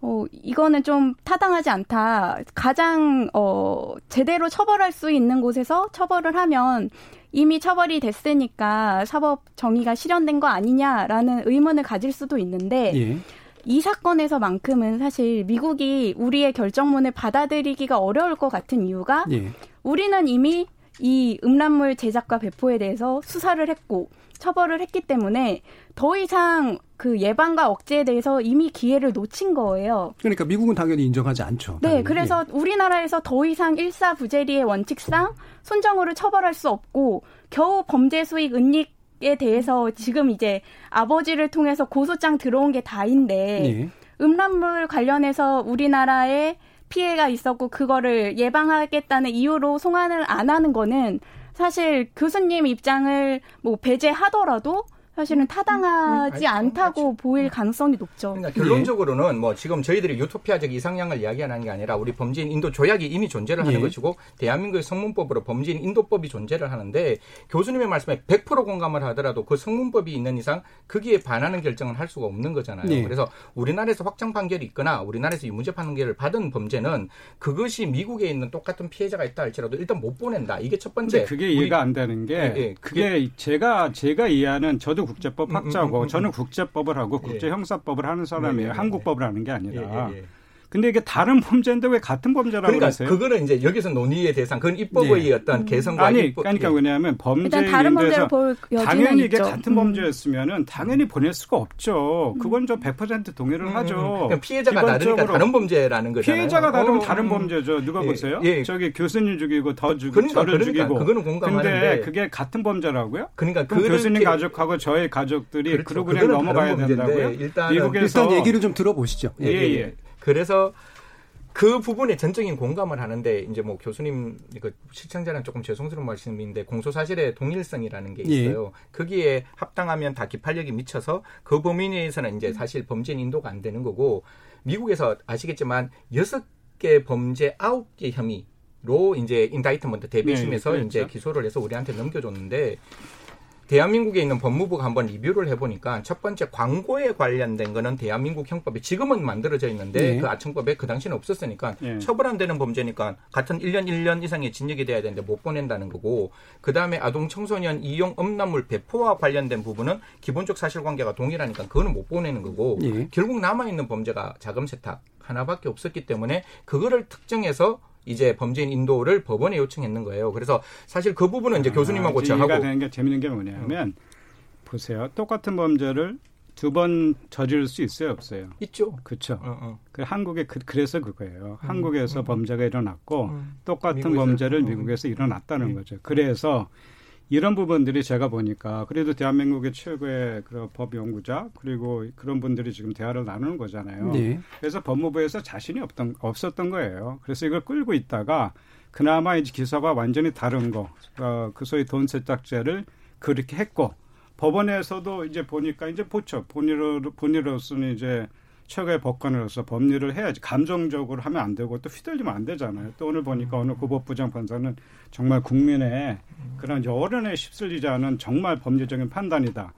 어, 이거는 좀 타당하지 않다. 가장, 어, 제대로 처벌할 수 있는 곳에서 처벌을 하면 이미 처벌이 됐으니까 사법 정의가 실현된 거 아니냐라는 의문을 가질 수도 있는데 예. 이 사건에서만큼은 사실 미국이 우리의 결정문을 받아들이기가 어려울 것 같은 이유가 예. 우리는 이미 이 음란물 제작과 배포에 대해서 수사를 했고 처벌을 했기 때문에 더 이상 그 예방과 억제에 대해서 이미 기회를 놓친 거예요. 그러니까 미국은 당연히 인정하지 않죠. 네, 당연히. 그래서 우리나라에서 더 이상 일사부재리의 원칙상 손정으로 처벌할 수 없고 겨우 범죄 수익 은닉 에 대해서 지금 이제 아버지를 통해서 고소장 들어온 게 다인데 네. 음란물 관련해서 우리나라에 피해가 있었고 그거를 예방하겠다는 이유로 송환을 안 하는 거는 사실 교수님 입장을 뭐 배제하더라도 사실은 음, 타당하지 음, 음. 않다고 그렇죠. 보일 가능성이 높죠. 그러니까 결론적으로는 뭐 지금 저희들이 유토피아적 이상향을 이야기하는 게 아니라 우리 범죄인 인도 조약이 이미 존재를 하는 예. 것이고 대한민국의 성문법으로 범죄인 인도법이 존재를 하는데 교수님의 말씀에 100% 공감을 하더라도 그 성문법이 있는 이상 거기에 반하는 결정은 할 수가 없는 거잖아요. 예. 그래서 우리나라에서 확정 판결이 있거나 우리나라에서 유무죄 판결을 받은 범죄는 그것이 미국에 있는 똑같은 피해자가 있다 할지라도 일단 못 보낸다. 이게 첫 번째. 그게 이해가 안 되는 게 예, 예. 그게, 그게 제가 제가 이해하는 저도 국제법 음, 음, 학자고 음, 저는 국제법을 하고 예. 국제 형사법을 하는 사람이에요. 네, 네, 네, 한국법을 하는 게 아니라. 예, 근데 이게 다른 범죄인데 왜 같은 범죄라고 그러니까 그러세요? 그거는 이제 여기서 논의의 대상, 그건 입법의 네. 어떤 개성과 아니, 입법, 그러니까 왜냐하면 범죄 인데서 당연히 이게 같은 범죄였으면은 당연히 보낼 수가 없죠. 그건 좀100% 동의를 음, 하죠. 피해자가 다르니까 다른 범죄라는 거잖아요. 피해자가 다르면 어, 다른 음. 범죄죠. 누가 예, 보세요? 예. 저기 교수님 죽이고 더 죽이고 그러니까, 저를 그러니까, 죽이고. 그거는 공감하는데. 근데 그게 같은 범죄라고요? 그러니까 그럼 교수님 가족하고 저의 가족들이 그렇죠. 그러고 그냥 넘어가야 된다고요? 일단 미국에서 일단 얘기를 좀 들어보시죠. 예, 예. 예. 그래서 그 부분에 전적인 공감을 하는데 이제 뭐 교수님 그 시청자는 조금 죄송스러운 말씀인데 공소 사실의 동일성이라는 게 예. 있어요. 예. 거기에 합당하면 다 기판력이 미쳐서 그 범위 내에서는 이제 사실 범죄인 인도가 안 되는 거고 미국에서 아시겠지만 여섯 개 범죄 아홉 개 혐의 로 이제 indictment 대배심에서 네, 이제 기소를 해서 우리한테 넘겨줬는데 대한민국에 있는 법무부가 한번 리뷰를 해보니까 첫 번째 광고에 관련된 거는 대한민국 형법에 지금은 만들어져 있는데 네. 그 아청법에 그 당시는 없었으니까 네. 처벌 안 되는 범죄니까 같은 1년 1년 이상의 징역이 돼야 되는데 못 보낸다는 거고 그 다음에 아동 청소년 이용 음란물 배포와 관련된 부분은 기본적 사실관계가 동일하니까 그거는 못 보내는 거고 네. 결국 남아 있는 범죄가 자금 세탁 하나밖에 없었기 때문에 그거를 특정해서 이제 범죄인 인도를 법원에 요청했는 거예요. 그래서 사실 그 부분은 이제 아, 교수님하고 저하고 이해가 되는 게 재밌는 게 뭐냐면 보세요. 똑같은 범죄를 두 번 저지를 수 있어요, 없어요? 있죠. 그렇죠. 어, 어. 그 한국에 그, 래서 그거예요. 음, 한국에서 음, 범죄가 일어났고 음, 똑같은 미국에서, 범죄를 음. 미국에서 일어났다는 음. 거죠. 그래서 이런 부분들이 제가 보니까 그래도 대한민국의 최고의 그런 법 연구자 그리고 그런 분들이 지금 대화를 나누는 거잖아요. 네. 그래서 법무부에서 자신이 없던 없었던 거예요. 그래서 이걸 끌고 있다가 그나마 이제 기사가 완전히 다른 거, 어, 그 소위 돈 세탁죄를 그렇게 했고 법원에서도 이제 보니까 이제 보죠. 본의로 본의로서는 이제 최고의 법관으로서 법률을 해야지 감정적으로 하면 안 되고 또 휘둘리면 안 되잖아요. 또 오늘 보니까 어느 고법부장 판사는 정말 국민의 그런 여론에 휩쓸리지 않은 정말 법률적인 판단이다.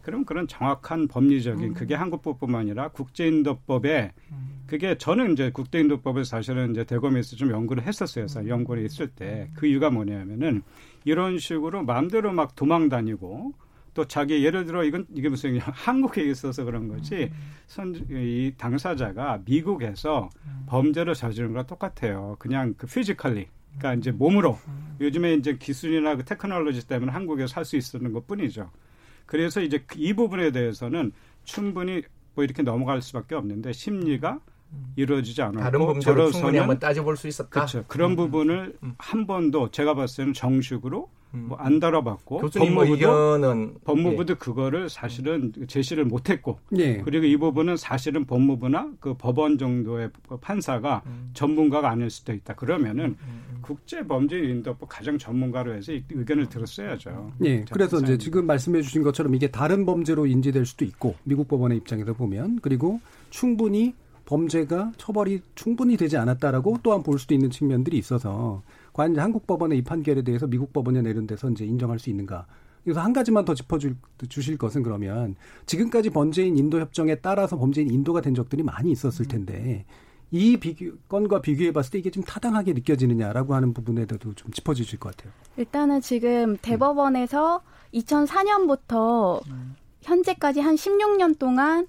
그럼 그런 정확한 법리적인 음. 그게 한국법뿐만 아니라 국제인도법에 음. 그게 저는 이제 국제인도법을 사실은 이제 대검에서 좀 연구를 했었어요. 음. 연구를 있을 때 그 이유가 뭐냐면은 이런 식으로 마음대로 막 도망 다니고 또 자기 예를 들어 이건 이게 무슨 *laughs* 한국에 있어서 그런 거지 선, 이 당사자가 미국에서 범죄를 저지른 거랑 똑같아요. 그냥 그 physically 그러니까 이제 몸으로 요즘에 이제 기술이나 그 테크놀로지 때문에 한국에서 살수 있었는 것 뿐이죠. 그래서 이제 이 부분에 대해서는 충분히 뭐 이렇게 넘어갈 수밖에 없는데 심리가 이루어지지 않았고 다른 범죄로 충분히 한번 따져볼 수 있었다. 그렇죠. 그런 음. 부분을 음. 한 번도 제가 봤을 때는 정식으로 음. 뭐 안 다뤄봤고 교수님 뭐 법무부도, 의견은 법무부도 예. 그거를 사실은 제시를 못했고 예. 그리고 이 부분은 사실은 법무부나 그 법원 정도의 판사가 음. 전문가가 아닐 수도 있다. 그러면은 음. 음, 국제범죄인도법 가장 전문가로 해서 의견을 들었어야죠. 예. 그래서 이제 지금 말씀해주신 것처럼 이게 다른 범죄로 인지될 수도 있고 미국 법원의 입장에서 보면 그리고 충분히 범죄가 처벌이 충분히 되지 않았다라고 또한 볼 수도 있는 측면들이 있어서 과연 한국 법원의 이 판결에 대해서 미국 법원이 내린 데서 이제 인정할 수 있는가? 그래서 한 가지만 더 짚어주실 것은 그러면 지금까지 범죄인 인도 협정에 따라서 범죄인 인도가 된 적들이 많이 있었을 텐데 이 비교, 건과 비교해 봤을 때 이게 좀 타당하게 느껴지느냐라고 하는 부분에 대해서도 좀 짚어 주실 것 같아요. 일단은 지금 대법원에서 음. 2004년부터 음. 현재까지 한 16년 동안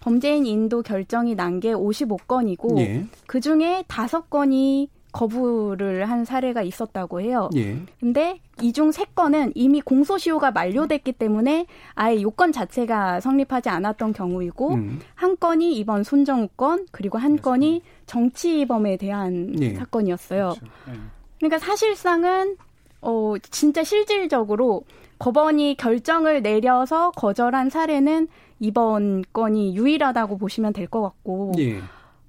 범죄인 인도 결정이 난 게 55건이고 예. 그 중에 5건이 거부를 한 사례가 있었다고 해요. 예. 근데 이 중 세 건은 이미 공소시효가 만료됐기 때문에 아예 요건 자체가 성립하지 않았던 경우이고 음. 한 건이 이번 손정우 건 그리고 한 그렇습니다. 건이 정치범에 대한 예. 사건이었어요. 그렇죠. 예. 그러니까 사실상은 어 진짜 실질적으로 법원이 결정을 내려서 거절한 사례는 이번 건이 유일하다고 보시면 될 것 같고 예.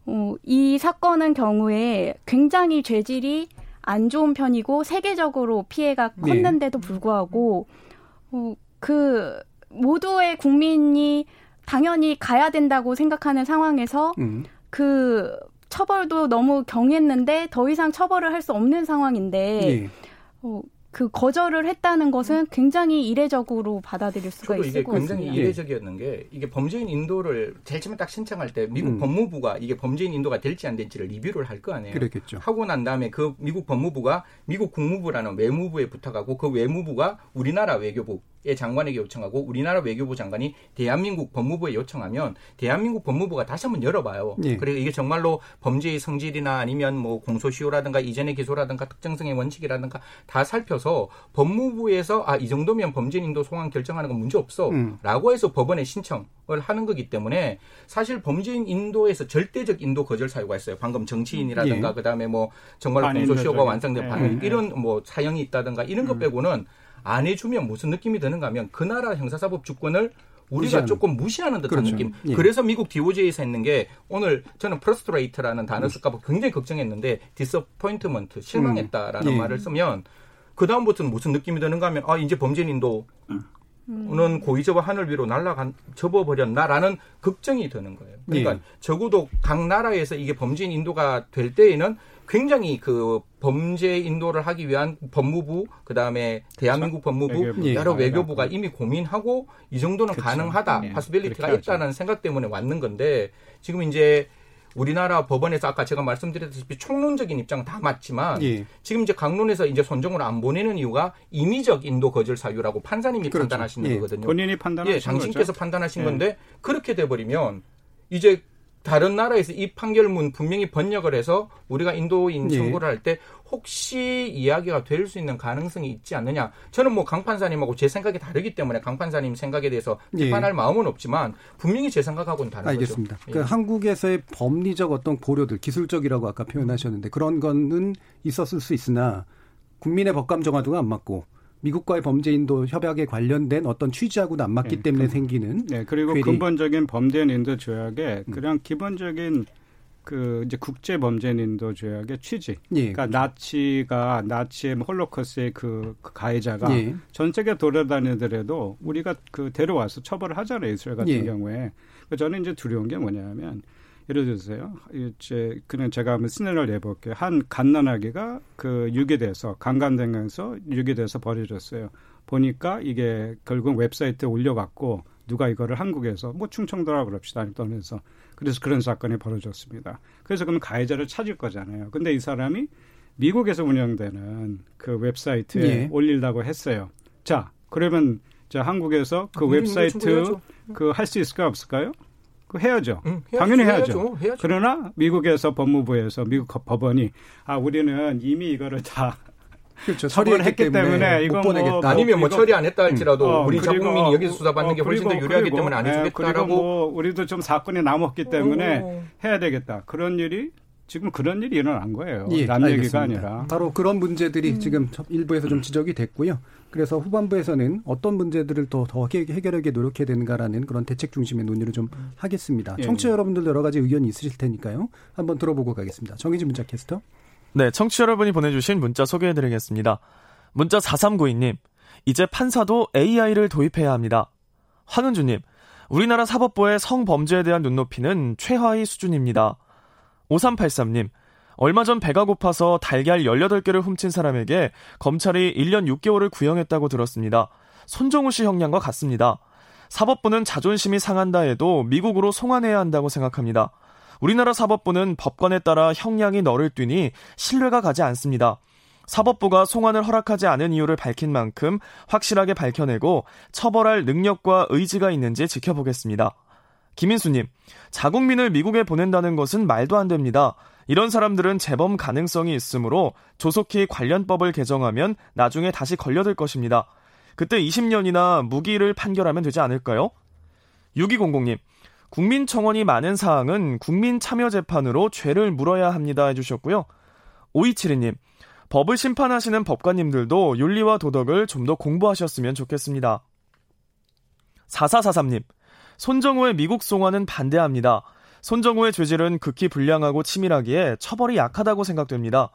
어, 이 사건은 경우에 굉장히 죄질이 안 좋은 편이고 세계적으로 피해가 네. 컸는데도 불구하고 어, 그 모두의 국민이 당연히 가야 된다고 생각하는 상황에서 음. 그 처벌도 너무 경했는데 더 이상 처벌을 할 수 없는 상황인데 네. 어, 그 거절을 했다는 것은 굉장히 이례적으로 받아들일 수가 있을 것 같습니다. 굉장히 이례적이었는 게 이게 범죄인 인도를 제일 처음에 딱 신청할 때 미국 음. 법무부가 이게 범죄인 인도가 될지 안 될지를 리뷰를 할 거 아니에요. 그렇겠죠. 하고 난 다음에 그 미국 법무부가 미국 국무부라는 외무부에 부탁하고 그 외무부가 우리나라 외교부 의 장관에게 요청하고 우리나라 외교부 장관이 대한민국 법무부에 요청하면 대한민국 법무부가 다시 한번 열어봐요. 예. 그리고 이게 정말로 범죄의 성질이나 아니면 뭐 공소시효라든가 이전의 기소라든가 특정성의 원칙이라든가 다 살펴서 법무부에서 아 이 정도면 범죄인도 송환 결정하는 건 문제 없어라고 음. 해서 법원에 신청을 하는 거기 때문에 사실 범죄인 인도에서 절대적 인도 거절 사유가 있어요. 방금 정치인이라든가 예. 그다음에 뭐 정말 공소시효가 완성된 반 예. 이런 뭐 사형이 있다든가 이런 것 음. 빼고는 안 해주면 무슨 느낌이 드는가 하면 그 나라 형사사법 주권을 우리가 무시하는. 조금 무시하는 듯한 그렇죠. 느낌. 예. 그래서 미국 DOJ에서 했는 게 오늘 저는 frustrate라는 단어 쓸까 봐 굉장히 걱정했는데 disappointment 실망했다라는 음. 예. 말을 쓰면 그 다음부터는 무슨 느낌이 드는가 하면 아 이제 범죄인도 음. 는 고이 접어 하늘 위로 날아간 접어버렸나라는 걱정이 드는 거예요. 그러니까 예. 적어도 각 나라에서 이게 범죄인 인도가 될 때에는 굉장히 그 범죄 인도를 하기 위한 법무부 그다음에 대한민국 그렇죠. 법무부 외교부. 여러 예. 외교부가 이미 고민하고 이 정도는 그렇죠. 가능하다 네. possibility가 있다는 생각 때문에 왔는 건데 지금 이제 우리나라 법원에서 아까 제가 말씀드렸다시피 총론적인 입장은 다 맞지만 예. 지금 이제 각론에서 이제 손정우를 안 보내는 이유가 임의적 인도 거절 사유라고 판사님이 그렇죠. 판단하시는 예. 거거든요. 본인이 판단하신 예, 당신께서 거죠? 판단하신 예. 건데 그렇게 돼 버리면 이제 다른 나라에서 이 판결문 분명히 번역을 해서 우리가 인도인 예. 청구를 할 때 혹시 이야기가 될 수 있는 가능성이 있지 않느냐. 저는 뭐 강판사님하고 제 생각이 다르기 때문에 강판사님 생각에 대해서 예. 비판할 예. 마음은 없지만 분명히 제 생각하고는 다른 알겠습니다. 거죠. 그러니까 예. 한국에서의 법리적 어떤 고려들, 기술적이라고 아까 표현하셨는데 그런 거는 있었을 수 있으나 국민의 법감 정화도가 안 맞고 미국과의 범죄인도 협약에 관련된 어떤 취지하고도 안 맞기 네, 때문에 그, 생기는 네 그리고 괴리. 근본적인 범죄인도 조약에 음. 그냥 기본적인 그 이제 국제 범죄인도 조약의 취지. 예, 그러니까 그렇죠. 나치가 나치의 뭐 홀로코스의 그, 그 가해자가 예. 전 세계 돌아다니더라도 우리가 그 데려와서 처벌을 하잖아요. 이스라엘 같은 예. 경우에. 저는 이제 두려운 게 뭐냐면 예를 들어서요. 이제 그냥 제가 한번 시나리오를 내볼게요. 한 갓난아기가 그 유기돼서 강간되면서 유기돼서 버려졌어요. 보니까 이게 결국 웹사이트에 올려갖고 누가 이거를 한국에서 뭐 충청도라 그럽시다 떠면서 그래서 그런 사건이 벌어졌습니다. 그래서 그럼 가해자를 찾을 거잖아요. 근데 이 사람이 미국에서 운영되는 그 웹사이트에 예. 올리려고 했어요. 자, 그러면 자 한국에서 그 웹사이트 그 할 수 있을까 없을까요? 그 해야죠. 응, 해야죠. 당연히 해야죠. 해야죠. 해야죠. 그러나 미국에서 법무부에서 미국 법원이 아 우리는 이미 이거를 다 그렇죠. 처리를 했기 때문에, 이건 뭐, 아니면 뭐 처리 안 했다 할지라도 음. 어, 우리 자국민이 여기서 수사받는 어, 게 훨씬 더 유리하기 그리고, 때문에 안 해주겠다라고. 네, 뭐 우리도 좀 사건이 남았기 때문에 오. 해야 되겠다. 그런 일이 지금 그런 일이 일어난 거예요. 예, 남 얘기가 아니라. 바로 그런 문제들이 음. 지금 일부에서 좀 지적이 됐고요. 그래서 후반부에서는 어떤 문제들을 더, 더 해결하게 노력해야 되는가라는 그런 대책 중심의 논의를 좀 하겠습니다. 예. 청취자 여러분들 여러 가지 의견이 있으실 테니까요. 한번 들어보고 가겠습니다. 정희진 문자 캐스터. 네, 청취자 여러분이 보내주신 문자 소개해드리겠습니다. 문자 4392님. 이제 판사도 AI를 도입해야 합니다. 황은주님. 우리나라 사법부의 성범죄에 대한 눈높이는 최하위 수준입니다. 5383님, 얼마 전 배가 고파서 달걀 18개를 훔친 사람에게 검찰이 1년 6개월을 구형했다고 들었습니다. 손정우 씨 형량과 같습니다. 사법부는 자존심이 상한다 해도 미국으로 송환해야 한다고 생각합니다. 우리나라 사법부는 법관에 따라 형량이 너를 뛰니 신뢰가 가지 않습니다. 사법부가 송환을 허락하지 않은 이유를 밝힌 만큼 확실하게 밝혀내고 처벌할 능력과 의지가 있는지 지켜보겠습니다. 김인수님, 자국민을 미국에 보낸다는 것은 말도 안 됩니다. 이런 사람들은 재범 가능성이 있으므로 조속히 관련법을 개정하면 나중에 다시 걸려들 것입니다. 그때 20년이나 무기를 판결하면 되지 않을까요? 6200님, 국민청원이 많은 사항은 국민참여재판으로 죄를 물어야 합니다 해주셨고요. 5272님, 법을 심판하시는 법관님들도 윤리와 도덕을 좀 더 공부하셨으면 좋겠습니다. 4443님, 손정우의 미국 송환은 반대합니다. 손정우의 죄질은 극히 불량하고 치밀하기에 처벌이 약하다고 생각됩니다.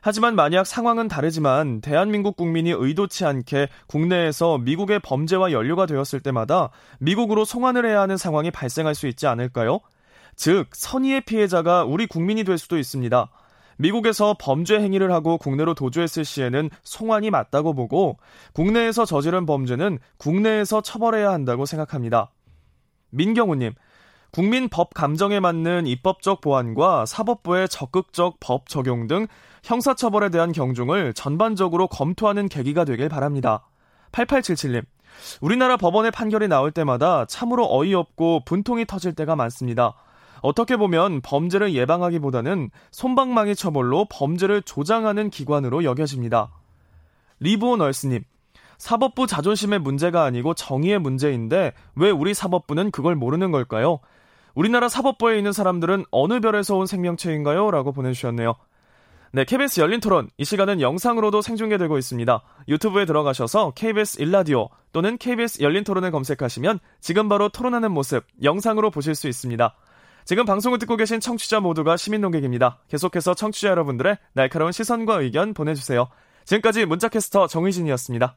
하지만 만약 상황은 다르지만 대한민국 국민이 의도치 않게 국내에서 미국의 범죄와 연루가 되었을 때마다 미국으로 송환을 해야 하는 상황이 발생할 수 있지 않을까요? 즉, 선의의 피해자가 우리 국민이 될 수도 있습니다. 미국에서 범죄 행위를 하고 국내로 도주했을 시에는 송환이 맞다고 보고 국내에서 저지른 범죄는 국내에서 처벌해야 한다고 생각합니다. 민경우님, 국민 법 감정에 맞는 입법적 보완과 사법부의 적극적 법 적용 등 형사처벌에 대한 경중을 전반적으로 검토하는 계기가 되길 바랍니다. 8877님, 우리나라 법원의 판결이 나올 때마다 참으로 어이없고 분통이 터질 때가 많습니다. 어떻게 보면 범죄를 예방하기보다는 손방망이 처벌로 범죄를 조장하는 기관으로 여겨집니다. 리브오 널스님, 사법부 자존심의 문제가 아니고 정의의 문제인데 왜 우리 사법부는 그걸 모르는 걸까요? 우리나라 사법부에 있는 사람들은 어느 별에서 온 생명체인가요? 라고 보내주셨네요. 네, KBS 열린 토론. 이 시간은 영상으로도 생중계되고 있습니다. 유튜브에 들어가셔서 KBS 일라디오 또는 KBS 열린 토론을 검색하시면 지금 바로 토론하는 모습 영상으로 보실 수 있습니다. 지금 방송을 듣고 계신 청취자 모두가 시민 농객입니다. 계속해서 청취자 여러분들의 날카로운 시선과 의견 보내주세요. 지금까지 문자캐스터 정의진이었습니다.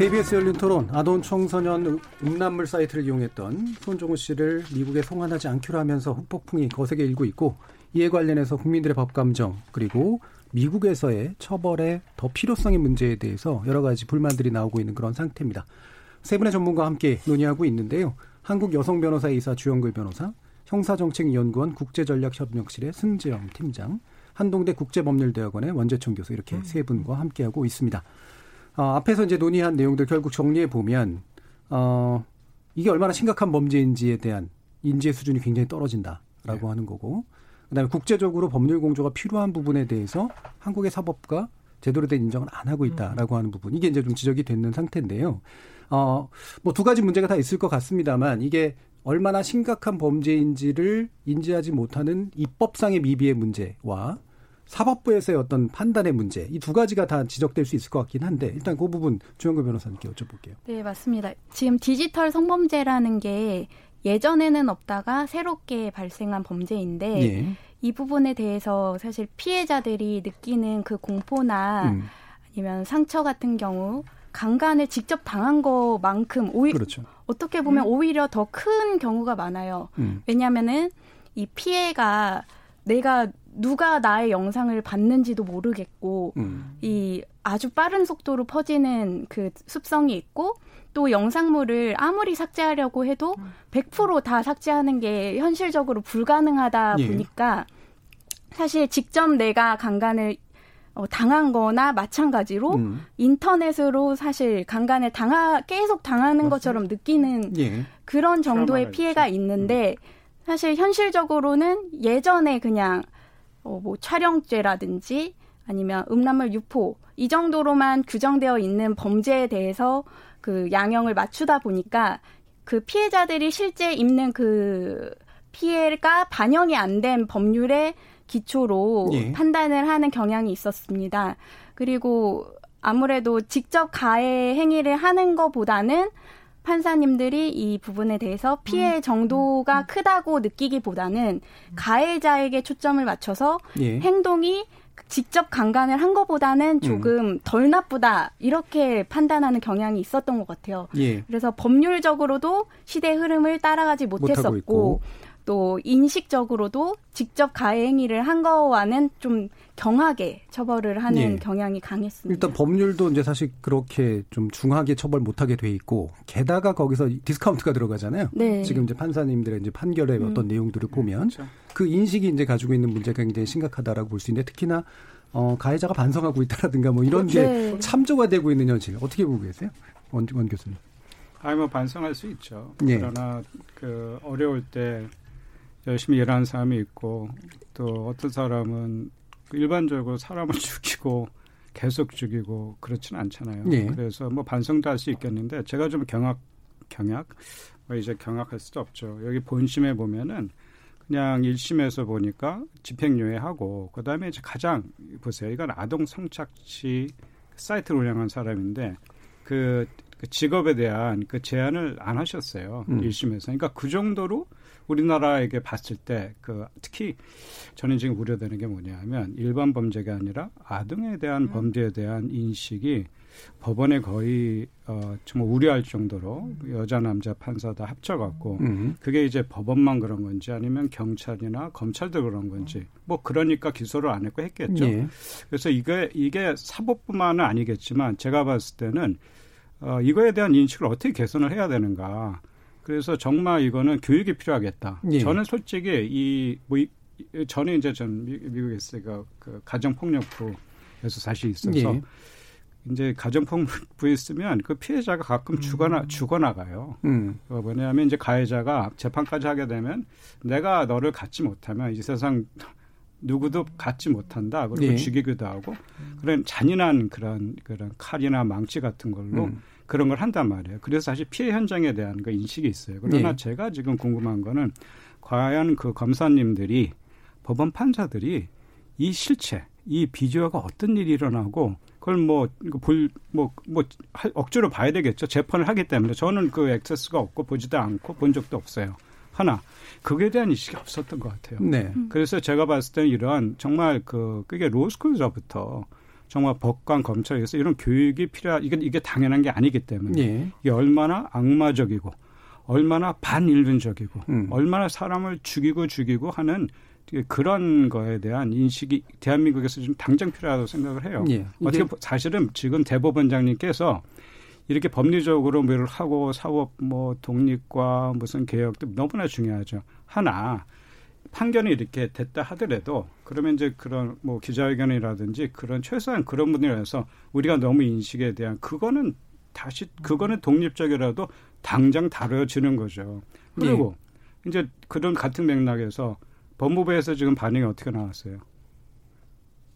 KBS 열린 토론 아동 청소년 음란물 사이트를 이용했던 손종우 씨를 미국에 송환하지 않기로 하면서 후폭풍이 거세게 일고 있고 이에 관련해서 국민들의 법 감정 그리고 미국에서의 처벌의 더 필요성의 문제에 대해서 여러 가지 불만들이 나오고 있는 그런 상태입니다. 세 분의 전문가와 함께 논의하고 있는데요. 한국 여성 변호사 이사 주영글 변호사, 형사정책연구원 국제전략협력실의 승재영 팀장, 한동대 국제법률대학원의 원재청 교수 이렇게 음. 세 분과 함께하고 있습니다. 어, 앞에서 이제 논의한 내용들 결국 정리해 보면 어, 이게 얼마나 심각한 범죄인지에 대한 인지의 수준이 굉장히 떨어진다라고 네. 하는 거고 그다음에 국제적으로 법률 공조가 필요한 부분에 대해서 한국의 사법과 제대로 된 인정을 안 하고 있다라고 음. 하는 부분 이게 이제 좀 지적이 되는 상태인데요. 어, 뭐 두 가지 문제가 다 있을 것 같습니다만 이게 얼마나 심각한 범죄인지를 인지하지 못하는 입법상의 미비의 문제와 사법부에서의 어떤 판단의 문제 이 두 가지가 다 지적될 수 있을 것 같긴 한데 일단 그 부분 주영구 변호사님께 여쭤볼게요. 네 맞습니다. 지금 디지털 성범죄라는 게 예전에는 없다가 새롭게 발생한 범죄인데 예. 이 부분에 대해서 사실 피해자들이 느끼는 그 공포나 음. 아니면 상처 같은 경우 강간을 직접 당한 것만큼 오히려 그렇죠. 어떻게 보면 음. 오히려 더 큰 경우가 많아요. 음. 왜냐하면은 이 피해가 내가 누가 나의 영상을 봤는지도 모르겠고 음. 이 아주 빠른 속도로 퍼지는 그 습성이 있고 또 영상물을 아무리 삭제하려고 해도 100%다 삭제하는 게 현실적으로 불가능하다 예. 보니까 사실 직접 내가 강간을 어, 당한 거나 마찬가지로 음. 인터넷으로 사실 강간을 당하, 계속 당하는 맞습니다. 것처럼 느끼는 예. 그런 정도의 피해가 있죠. 있는데 음. 사실 현실적으로는 예전에 그냥 어, 뭐 촬영죄라든지 아니면 음란물 유포 이 정도로만 규정되어 있는 범죄에 대해서 그 양형을 맞추다 보니까 그 피해자들이 실제 입는 그 피해가 반영이 안 된 법률의 기초로 예. 판단을 하는 경향이 있었습니다. 그리고 아무래도 직접 가해 행위를 하는 것보다는 판사님들이 이 부분에 대해서 피해 음. 정도가 음. 크다고 느끼기보다는 가해자에게 초점을 맞춰서 예. 행동이 직접 강간을 한 것보다는 음. 조금 음. 덜 나쁘다 이렇게 판단하는 경향이 있었던 것 같아요. 예. 그래서 법률적으로도 시대 흐름을 따라가지 못했었고 또 인식적으로도 직접 가해 행위를 한 거와는 좀 경하게 처벌을 하는 예. 경향이 강했습니다. 일단 법률도 이제 사실 그렇게 좀 중하게 처벌 못하게 돼 있고 게다가 거기서 디스카운트가 들어가잖아요. 네. 지금 이제 판사님들의 이제 판결의 음. 어떤 내용들을 보면 그렇죠. 그 인식이 이제 가지고 있는 문제가 굉장히 심각하다라고 볼 수 있는데 특히나 어, 가해자가 반성하고 있다라든가 뭐 이런 게 네. 참조가 되고 있는 현실 어떻게 보고 계세요? 원, 원 교수님. 아니 뭐 반성할 수 있죠. 예. 그러나 그 어려울 때 열심히 일하는 사람이 있고 또 어떤 사람은 일반적으로 사람을 *laughs* 죽이고 계속 죽이고 그렇지는 않잖아요. 네. 그래서 뭐 반성도 할 수 있겠는데 제가 좀 경악 경악 뭐 이제 경악할 수도 없죠. 여기 본심에 보면은 그냥 1심에서 보니까 집행유예하고 그다음에 이제 가장 보세요. 이건 아동 성착취 사이트를 운영한 사람인데 그, 그 직업에 대한 그 제한을 안 하셨어요. 음. 1심에서. 그러니까 그 정도로 우리나라에게 봤을 때 그 특히 저는 지금 우려되는 게 뭐냐하면 일반 범죄가 아니라 아동에 대한 음. 범죄에 대한 인식이 법원에 거의 어 정말 우려할 정도로 여자 남자 판사 다 합쳐갖고 음. 그게 이제 법원만 그런 건지 아니면 경찰이나 검찰도 그런 건지 뭐 그러니까 기소를 안 했고 했겠죠. 예. 그래서 이게 이게 사법뿐만은 아니겠지만 제가 봤을 때는 어 이거에 대한 인식을 어떻게 개선을 해야 되는가. 그래서 정말 이거는 교육이 필요하겠다. 예. 저는 솔직히 이뭐 저는 이제 전 미국에 있으니까 그 가정 폭력부에서 사실 있어서 예. 이제 가정폭력부에 있으면 그 피해자가 가끔 음. 죽어나 죽어나가요. 음. 그 뭐냐면 이제 가해자가 재판까지 하게 되면 내가 너를 갖지 못하면 이 세상 누구도 갖지 못한다. 그리고 예. 죽이기도 하고 그런 잔인한 그런 그런 칼이나 망치 같은 걸로 음. 그런 걸 한단 말이에요. 그래서 사실 피해 현장에 대한 그 인식이 있어요. 그러나 네. 제가 지금 궁금한 거는 과연 그 검사님들이 법원 판사들이 이 실체, 이 비주얼가 어떤 일이 일어나고 그걸 뭐, 볼, 뭐, 뭐, 억지로 봐야 되겠죠. 재판을 하기 때문에. 저는 그 액세스가 없고 보지도 않고 본 적도 없어요. 하나, 그에 대한 인식이 없었던 것 같아요. 네. 그래서 제가 봤을 때는 이러한 정말 그, 그게 로스쿨에서부터 정말 법관 검찰에서 이런 교육이 필요한 이게 이게 당연한 게 아니기 때문에 예. 이게 얼마나 악마적이고 얼마나 반인륜적이고 음. 얼마나 사람을 죽이고 죽이고 하는 그런 거에 대한 인식이 대한민국에서 좀 당장 필요하다고 생각을 해요. 예. 어떻게 사실은 지금 대법원장님께서 이렇게 법리적으로 뭐를 하고 사법 뭐 독립과 무슨 개혁도 너무나 중요하죠. 하나 판결이 이렇게 됐다 하더라도 그러면 이제 그런 뭐 기자회견이라든지 그런 최소한 그런 분들에서 우리가 너무 인식에 대한 그거는 다시 그거는 독립적이라도 당장 다뤄지는 거죠. 그리고 네. 이제 그런 같은 맥락에서 법무부에서 지금 반응이 어떻게 나왔어요?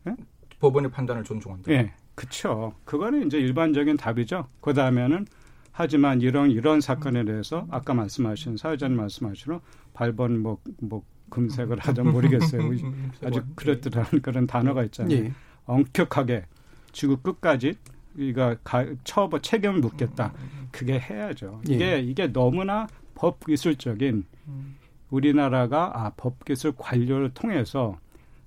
네? 법원의 판단을 존중한다. 예, 네, 그렇죠. 그거는 이제 일반적인 답이죠. 그 다음에는 하지만 이런 이런 사건에 대해서 아까 말씀하신 사회자님 말씀하신 발본 뭐 뭐 뭐 금색을 하든 모르겠어요. *laughs* 아주 그렇더라는 그런 단어가 있잖아요. 예. 엄격하게 지구 끝까지 우리가 처벌 책임을 묻겠다. 그게 해야죠. 이게 예. 이게 너무나 법 기술적인 우리나라가 아, 법 기술 관료를 통해서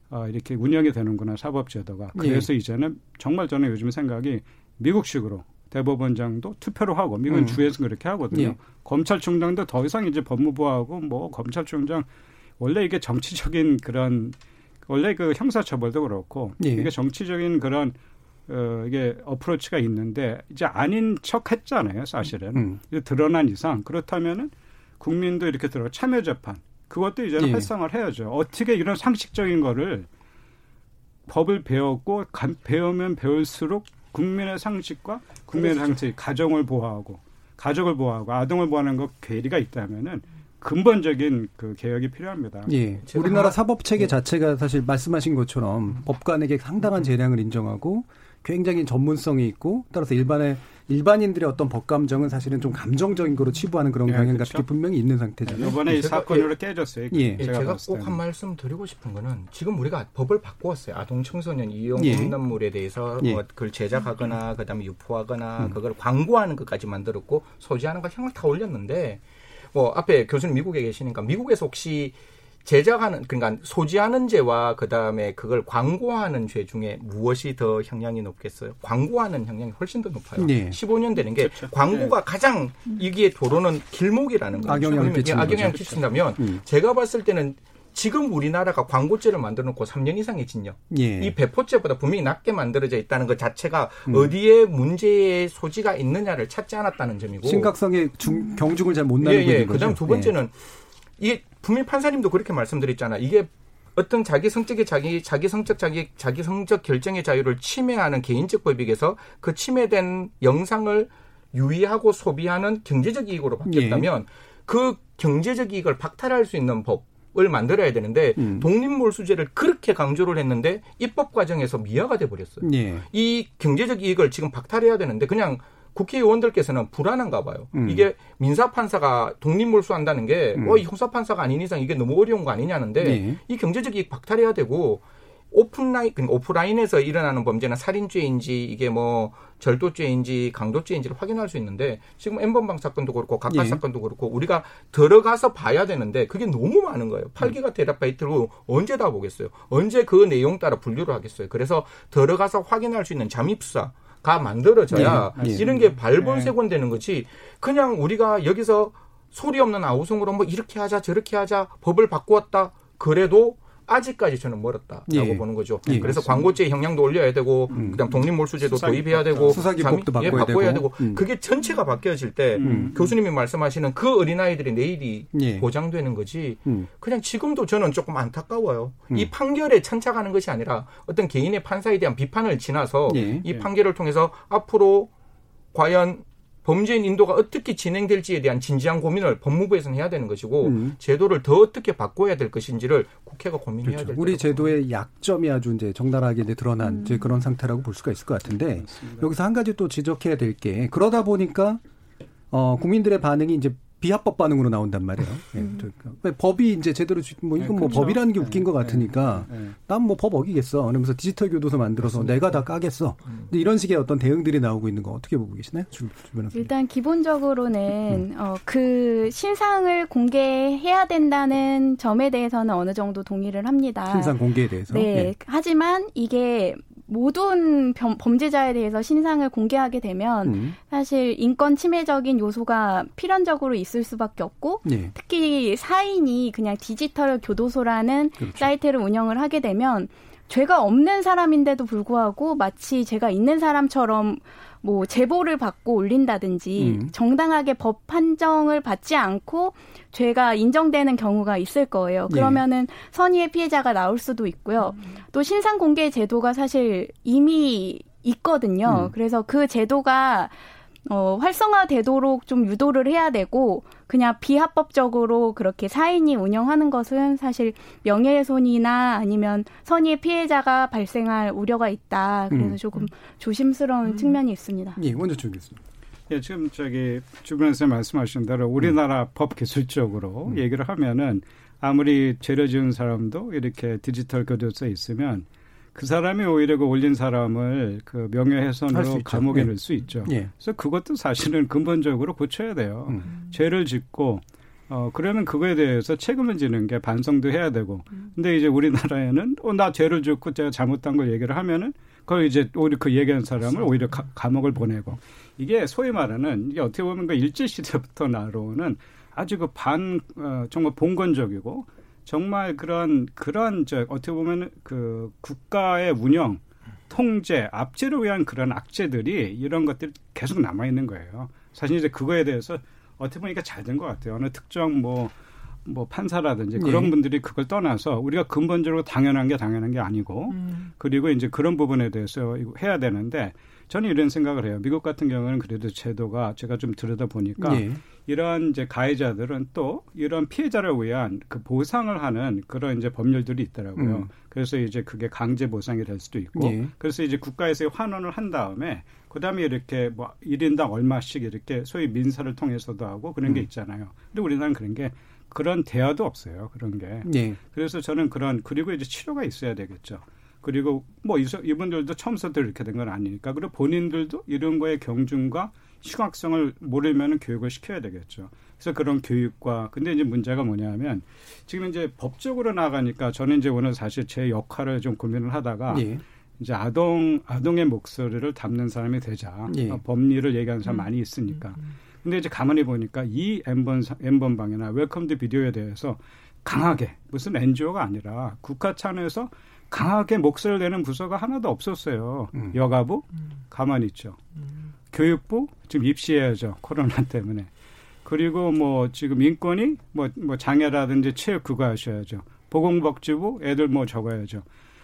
어, 이렇게 운영이 되는구나 사법 제도가. 그래서 예. 이제는 정말 저는 요즘 생각이 미국식으로 대법원장도 투표로 하고 미국은 음. 주에서 그렇게 하거든요. 예. 검찰총장도 더 이상 이제 법무부하고 뭐 검찰총장 원래 이게 정치적인 그런 원래 그 형사처벌도 그렇고 예. 이게 정치적인 그런 어 이게 어프로치가 있는데 이제 아닌 척 했잖아요, 사실은. 음. 이제 드러난 이상 그렇다면은 국민도 이렇게 들어 참여 재판 그것도 이제는 예. 활성화를 해야죠. 어떻게 이런 상식적인 거를 법을 배웠고 배우면 배울수록 국민의 상식과 국민의 그렇죠. 상식, 가정을 보호하고 가족을 보호하고 아동을 보호하는 것 괴리가 있다면은 근본적인 그 개혁이 필요합니다. 예. 우리나라 사법 체계 예. 자체가 사실 말씀하신 것처럼 법관에게 상당한 재량을 인정하고 굉장히 전문성이 있고 따라서 일반의 일반인들의 어떤 법 감정은 사실은 좀 감정적인 거로 치부하는 그런 예, 경향 그렇죠? 같은 게 분명히 있는 상태잖아요. 이번에 이 사건으로 예, 깨졌어요. 예. 제가, 제가 꼭 한 말씀 드리고 싶은 거는 지금 우리가 법을 바꾸었어요. 아동 청소년 이용 음란물에 예. 대해서 예. 뭐 그걸 제작하거나 그다음에 유포하거나 음. 그걸 광고하는 것까지 만들었고 소지하는 걸 형을 다 올렸는데 뭐 앞에 교수님 미국에 계시니까 미국에서 혹시 제작하는 그러니까 소지하는 죄와 그다음에 그걸 광고하는 죄 중에 무엇이 더 형량이 높겠어요? 광고하는 형량이 훨씬 더 높아요. 네. 15년 되는 게 그렇죠. 광고가 네. 가장 이기에 도로는 길목이라는 거죠. 악영향을 끼친다면 악영향 끼친다면 음. 제가 봤을 때는 지금 우리나라가 광고죄를 만들어 놓고 3년 이상의 징역. 예. 이 배포죄보다 분명히 낮게 만들어져 있다는 것 자체가 음. 어디에 문제의 소지가 있느냐를 찾지 않았다는 점이고. 심각성의 중, 경중을 잘 못 나누고 예, 예. 있는 거죠. 그다음 두 번째는 예. 이게 분명히 판사님도 그렇게 말씀드렸잖아. 이게 어떤 자기 성적의 자기 자기 성적 자기 자기 성적 결정의 자유를 침해하는 개인적 법익에서 그 침해된 영상을 유의하고 소비하는 경제적 이익으로 바뀌었다면 예. 그 경제적 이익을 박탈할 수 있는 법 을 만들어야 되는데 음. 독립몰수제를 그렇게 강조를 했는데 입법 과정에서 미화가 돼 버렸어요. 예. 이 경제적 이익을 지금 박탈해야 되는데 그냥 국회의원들께서는 불안한가 봐요. 음. 이게 민사판사가 독립몰수한다는 게, 음. 어, 이 형사판사가 아닌 이상 이게 너무 어려운 거 아니냐는데, 네. 이 경제적 이익 박탈해야 되고, 오픈라인, 그러니까 오프라인에서 일어나는 범죄는 살인죄인지 이게 뭐 절도죄인지 강도죄인지를 확인할 수 있는데 지금 엠번방 사건도 그렇고 각각 예. 사건도 그렇고 우리가 들어가서 봐야 되는데 그게 너무 많은 거예요. 8기가 테라바이트로 언제 다 보겠어요. 언제 그 내용 따라 분류를 하겠어요. 그래서 들어가서 확인할 수 있는 잠입사 가 만들어져야 네. 이런 게 발본색원 되는 거지 그냥 우리가 여기서 소리 없는 아우성으로 뭐 이렇게 하자 저렇게 하자 법을 바꾸었다 그래도 아직까지 저는 멀었다라고 예. 보는 거죠. 예, 그래서 맞습니다. 광고죄 형량도 올려야 되고 음. 그다음 독립몰수제도 도입해야 되고 수사기법도 바꿔야, 예, 바꿔야 되고, 되고. 음. 그게 전체가 바뀌어질 때 음. 교수님이 말씀하시는 그 어린아이들의 내일이 예. 보장되는 거지 음. 그냥 지금도 저는 조금 안타까워요. 이 음. 판결에 천착하는 것이 아니라 어떤 개인의 판사에 대한 비판을 지나서 예. 이 판결을 통해서 앞으로 과연 범죄인 인도가 어떻게 진행될지에 대한 진지한 고민을 법무부에서는 해야 되는 것이고 음. 제도를 더 어떻게 바꿔야 될 것인지를 국회가 고민해야 그렇죠. 될 우리 제도의 약점이 아주 이제 적나라하게 드러난 음. 이제 그런 상태라고 볼 수가 있을 것 같은데 맞습니다. 여기서 한 가지 또 지적해야 될 게 그러다 보니까 어 국민들의 반응이 이제 비합법 반응으로 나온단 말이에요. 예. 음. 예. 법이 이제 제대로 뭐 이건 네, 뭐 그렇죠. 법이라는 게 웃긴 것 네, 같으니까 네, 난뭐 법 어기겠어. 그러면서 디지털 교도소 만들어서 맞습니다. 내가 다 까겠어. 음. 이런 식의 어떤 대응들이 나오고 있는 거 어떻게 보고 계시나요? 주, 주변에서. 일단 기본적으로는 음. 어, 그 신상을 공개해야 된다는 점에 대해서는 어느 정도 동의를 합니다. 신상 공개에 대해서. 네. 예. 하지만 이게 모든 범 죄자에 대해서 신상을 공개하게 되면 음. 사실 인권 침해적인 요소가 필연적으로 있을 수밖에 없고 네. 특히 사인이 그냥 디지털 교도소라는 그렇죠. 사이트를 운영을 하게 되면 죄가 없는 사람인데도 불구하고 마치 제가 있는 사람처럼 뭐 제보를 받고 올린다든지 음. 정당하게 법 판정을 받지 않고 죄가 인정되는 경우가 있을 거예요. 네. 그러면은 네. 선의의 피해자가 나올 수도 있고요. 음. 또 신상 공개 제도가 사실 이미 있거든요. 음. 그래서 그 제도가 어, 활성화되도록 좀 유도를 해야 되고 그냥 비합법적으로 그렇게 사인이 운영하는 것은 사실 명예훼손이나 아니면 선의의 피해자가 발생할 우려가 있다. 그래서 음. 조금 조심스러운 음. 측면이 있습니다. 예, 먼저 주겠습니다. 예, 지금 저기 주변에서 말씀하신 대로 우리나라 음. 법 기술적으로 음. 얘기를 하면은 아무리 죄를 지은 사람도 이렇게 디지털 교도소에 있으면 그 사람이 오히려 그 올린 사람을 그 명예훼손으로 감옥에 예. 넣을 수 있죠. 예. 그래서 그것도 사실은 근본적으로 고쳐야 돼요. 음. 죄를 짓고 어 그러면 그거에 대해서 책임을 지는 게 반성도 해야 되고. 음. 근데 이제 우리나라에는 어 나 죄를 짓고 제가 잘못한 걸 얘기를 하면은 그걸 이제 오히려 그 얘기한 사람을 오히려 가, 감옥을 보내고 이게 소위 말하는 이게 어떻게 보면 그 일제 시대부터 나로는 아주 그 반 어, 정말 봉건적이고 정말 그런 그런 저 어떻게 보면 그 국가의 운영 통제 압제를 위한 그런 악재들이 이런 것들이 계속 남아 있는 거예요. 사실 이제 그거에 대해서 어떻게 보니까 잘 된 것 같아요. 어느 특정 뭐뭐 판사라든지 그런 예. 분들이 그걸 떠나서 우리가 근본적으로 당연한 게 당연한 게 아니고 음. 그리고 이제 그런 부분에 대해서 해야 되는데 저는 이런 생각을 해요. 미국 같은 경우는 그래도 제도가 제가 좀 들여다 보니까 예. 이러한 이제 가해자들은 또 이런 피해자를 위한 그 보상을 하는 그런 이제 법률들이 있더라고요. 음. 그래서 이제 그게 강제 보상이 될 수도 있고 예. 그래서 이제 국가에서 환원을 한 다음에 그다음에 이렇게 뭐 1인당 얼마씩 이렇게 소위 민사를 통해서도 하고 그런 음. 게 있잖아요. 근데 우리나라는 그런 게 그런 대화도 없어요. 그런 게. 네. 그래서 저는 그런 그리고 이제 치료가 있어야 되겠죠. 그리고 뭐 이분들도 처음부터 이렇게 된 건 아니니까 그리고 본인들도 이런 거에 경중과 심각성을 모르면 교육을 시켜야 되겠죠. 그래서 그런 교육과 근데 이제 문제가 뭐냐면 지금 이제 법적으로 나가니까 저는 이제 오늘 사실 제 역할을 좀 고민을 하다가 예. 이제 아동 아동의 목소리를 담는 사람이 되자 예. 법리를 얘기하는 사람 음. 많이 있으니까. 음. 근데 이제 가만히 보니까 이 n번 n번 방이나 Welcome to Video에 대해서 강하게 무슨 NGO가 아니라 국가 차원에서 강하게 목소리를 내는 부서가 하나도 없었어요. 음. 여가부 음. 가만히 있죠. 음. 교육부 지금 입시해야죠. 코로나 *laughs* 때문에. 그리고 뭐 지금 인권이 뭐, 뭐 장애라든지 체육 그거 하셔야죠. 보건복지부 애들 뭐 적어야죠.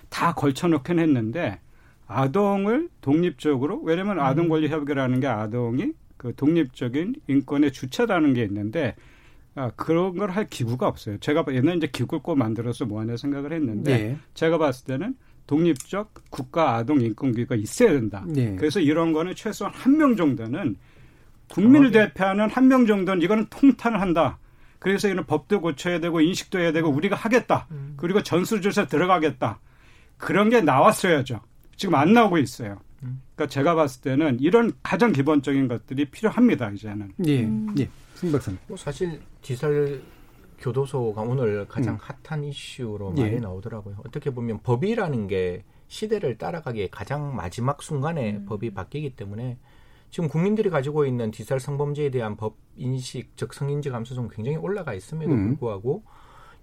다 걸쳐놓긴 했는데 아동을 독립적으로 왜냐면 아동 권리 협의라는 게 아동이 그 독립적인 인권의 주체라는 게 있는데 아, 그런 걸 할 기구가 없어요. 제가 옛날에 이제 기구를 꼭 만들어서 뭐 하냐 생각을 했는데 네. 제가 봤을 때는 독립적 국가 아동 인권기구가 있어야 된다. 네. 그래서 이런 거는 최소한 한 명 정도는 국민을. 대표하는 한 명 정도는 이거는 통탄을 한다. 그래서 이런 법도 고쳐야 되고 인식도 해야 되고 우리가 하겠다. 음. 그리고 전술조사 들어가겠다. 그런 게 나왔어야죠. 지금 안 나오고 있어요. 그러니까 제가 봤을 때는 이런 가장 기본적인 것들이 필요합니다. 이제는. 예. 음. 예. 승 박사님. 뭐 사실 디지털 교도소가 오늘 가장 음. 핫한 이슈로 예. 많이 나오더라고요. 어떻게 보면 법이라는 게 시대를 따라가기에 가장 마지막 순간에 음. 법이 바뀌기 때문에 지금 국민들이 가지고 있는 디지털 성범죄에 대한 법 인식, 즉 성인지 감수성 굉장히 올라가 있음에도 음. 불구하고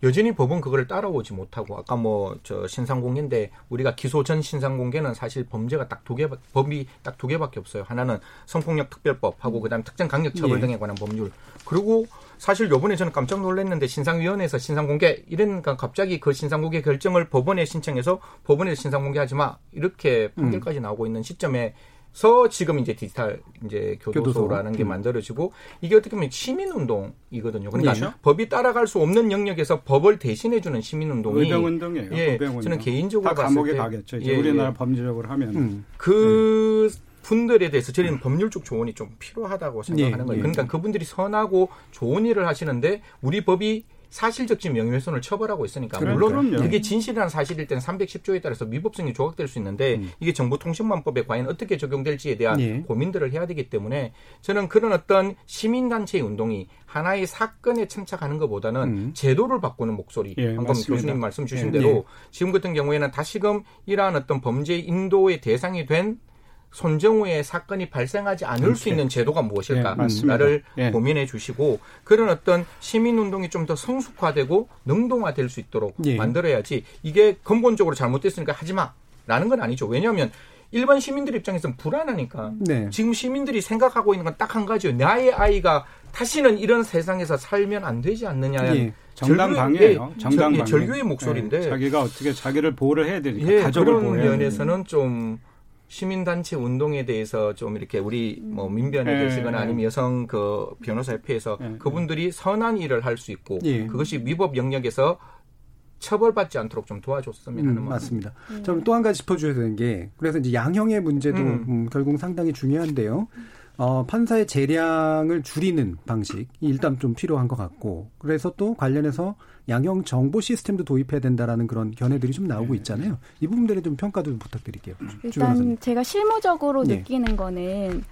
여전히 법은 그걸 따라오지 못하고 아까 뭐 저 신상공개인데 우리가 기소 전 신상공개는 사실 범죄가 딱 두 개 법이 딱 두 개밖에 없어요. 하나는 성폭력 특별법하고 음. 그다음 특정 강력 처벌 예. 등에 관한 법률. 그리고 사실 요번에 저는 깜짝 놀랐는데 신상위원회에서 신상공개 이러니까 갑자기 그 신상공개 결정을 법원에 신청해서 법원에서 신상공개하지 마 이렇게 판결까지 음. 나오고 있는 시점에 서 지금 이제 디지털 이제 교도소라는 교도소. 게 음. 만들어지고 이게 어떻게 보면 시민 운동이거든요. 그러니까 네. 법이 따라갈 수 없는 영역에서 법을 대신해 주는 시민 운동이 의병 운동이에요. 예, 운동. 저는 개인적으로 다 감옥에 가겠죠. 이제 예, 우리나라 예. 범죄적으로 하면 음. 그 음. 분들에 대해서 저희는 법률적 조언이 좀 필요하다고 생각하는 예, 거예요. 그러니까 그분들이 선하고 좋은 일을 하시는데 우리 법이 사실적지 명예훼손을 처벌하고 있으니까 물론 그럼요. 그게 진실이라는 사실일 때는 310조에 따라서 미법성이 조각될 수 있는데 음. 이게 정보통신망법에 과연 어떻게 적용될지에 대한 예. 고민들을 해야 되기 때문에 저는 그런 어떤 시민단체의 운동이 하나의 사건에 침착하는 것보다는 음. 제도를 바꾸는 목소리 예, 방금 맞습니다. 교수님 말씀 주신 예. 대로 예. 지금 같은 경우에는 다시금 이러한 어떤 범죄 인도의 대상이 된 손정우의 사건이 발생하지 않을 그렇지. 수 있는 제도가 무엇일까를 네, 네. 고민해 주시고 그런 어떤 시민 운동이 좀 더 성숙화되고 능동화될 수 있도록 네. 만들어야지 이게 근본적으로 잘못됐으니까 하지 마라는 건 아니죠. 왜냐하면 일반 시민들 입장에서는 불안하니까 네. 지금 시민들이 생각하고 있는 건 딱 한 가지요. 나의 아이가 다시는 이런 세상에서 살면 안 되지 않느냐. 예. 정당 방해예요. 정당 방해. 절규의 목소리인데 예. 자기가 어떻게 자기를 보호를 해야 되니까 예, 가족을 그런 면에서는 좀 시민단체 운동에 대해서 좀 이렇게 우리 뭐 민변에 네, 계시거나 네. 아니면 여성 그 변호사협회에서 네, 그분들이 선한 일을 할 수 있고 예. 그것이 위법 영역에서 처벌받지 않도록 좀 도와줬으면 하는 음, 맞습니다. 음. 저는 또 한 가지 짚어줘야 되는 게 그래서 이제 양형의 문제도 음. 음, 결국 상당히 중요한데요. 어, 판사의 재량을 줄이는 방식이 일단 좀 필요한 것 같고 그래서 또 관련해서 양형 정보 시스템도 도입해야 된다라는 그런 견해들이 좀 나오고 네. 있잖아요. 이 부분들에 좀 평가도 좀 부탁드릴게요. 일단 제가 실무적으로 네. 느끼는 거는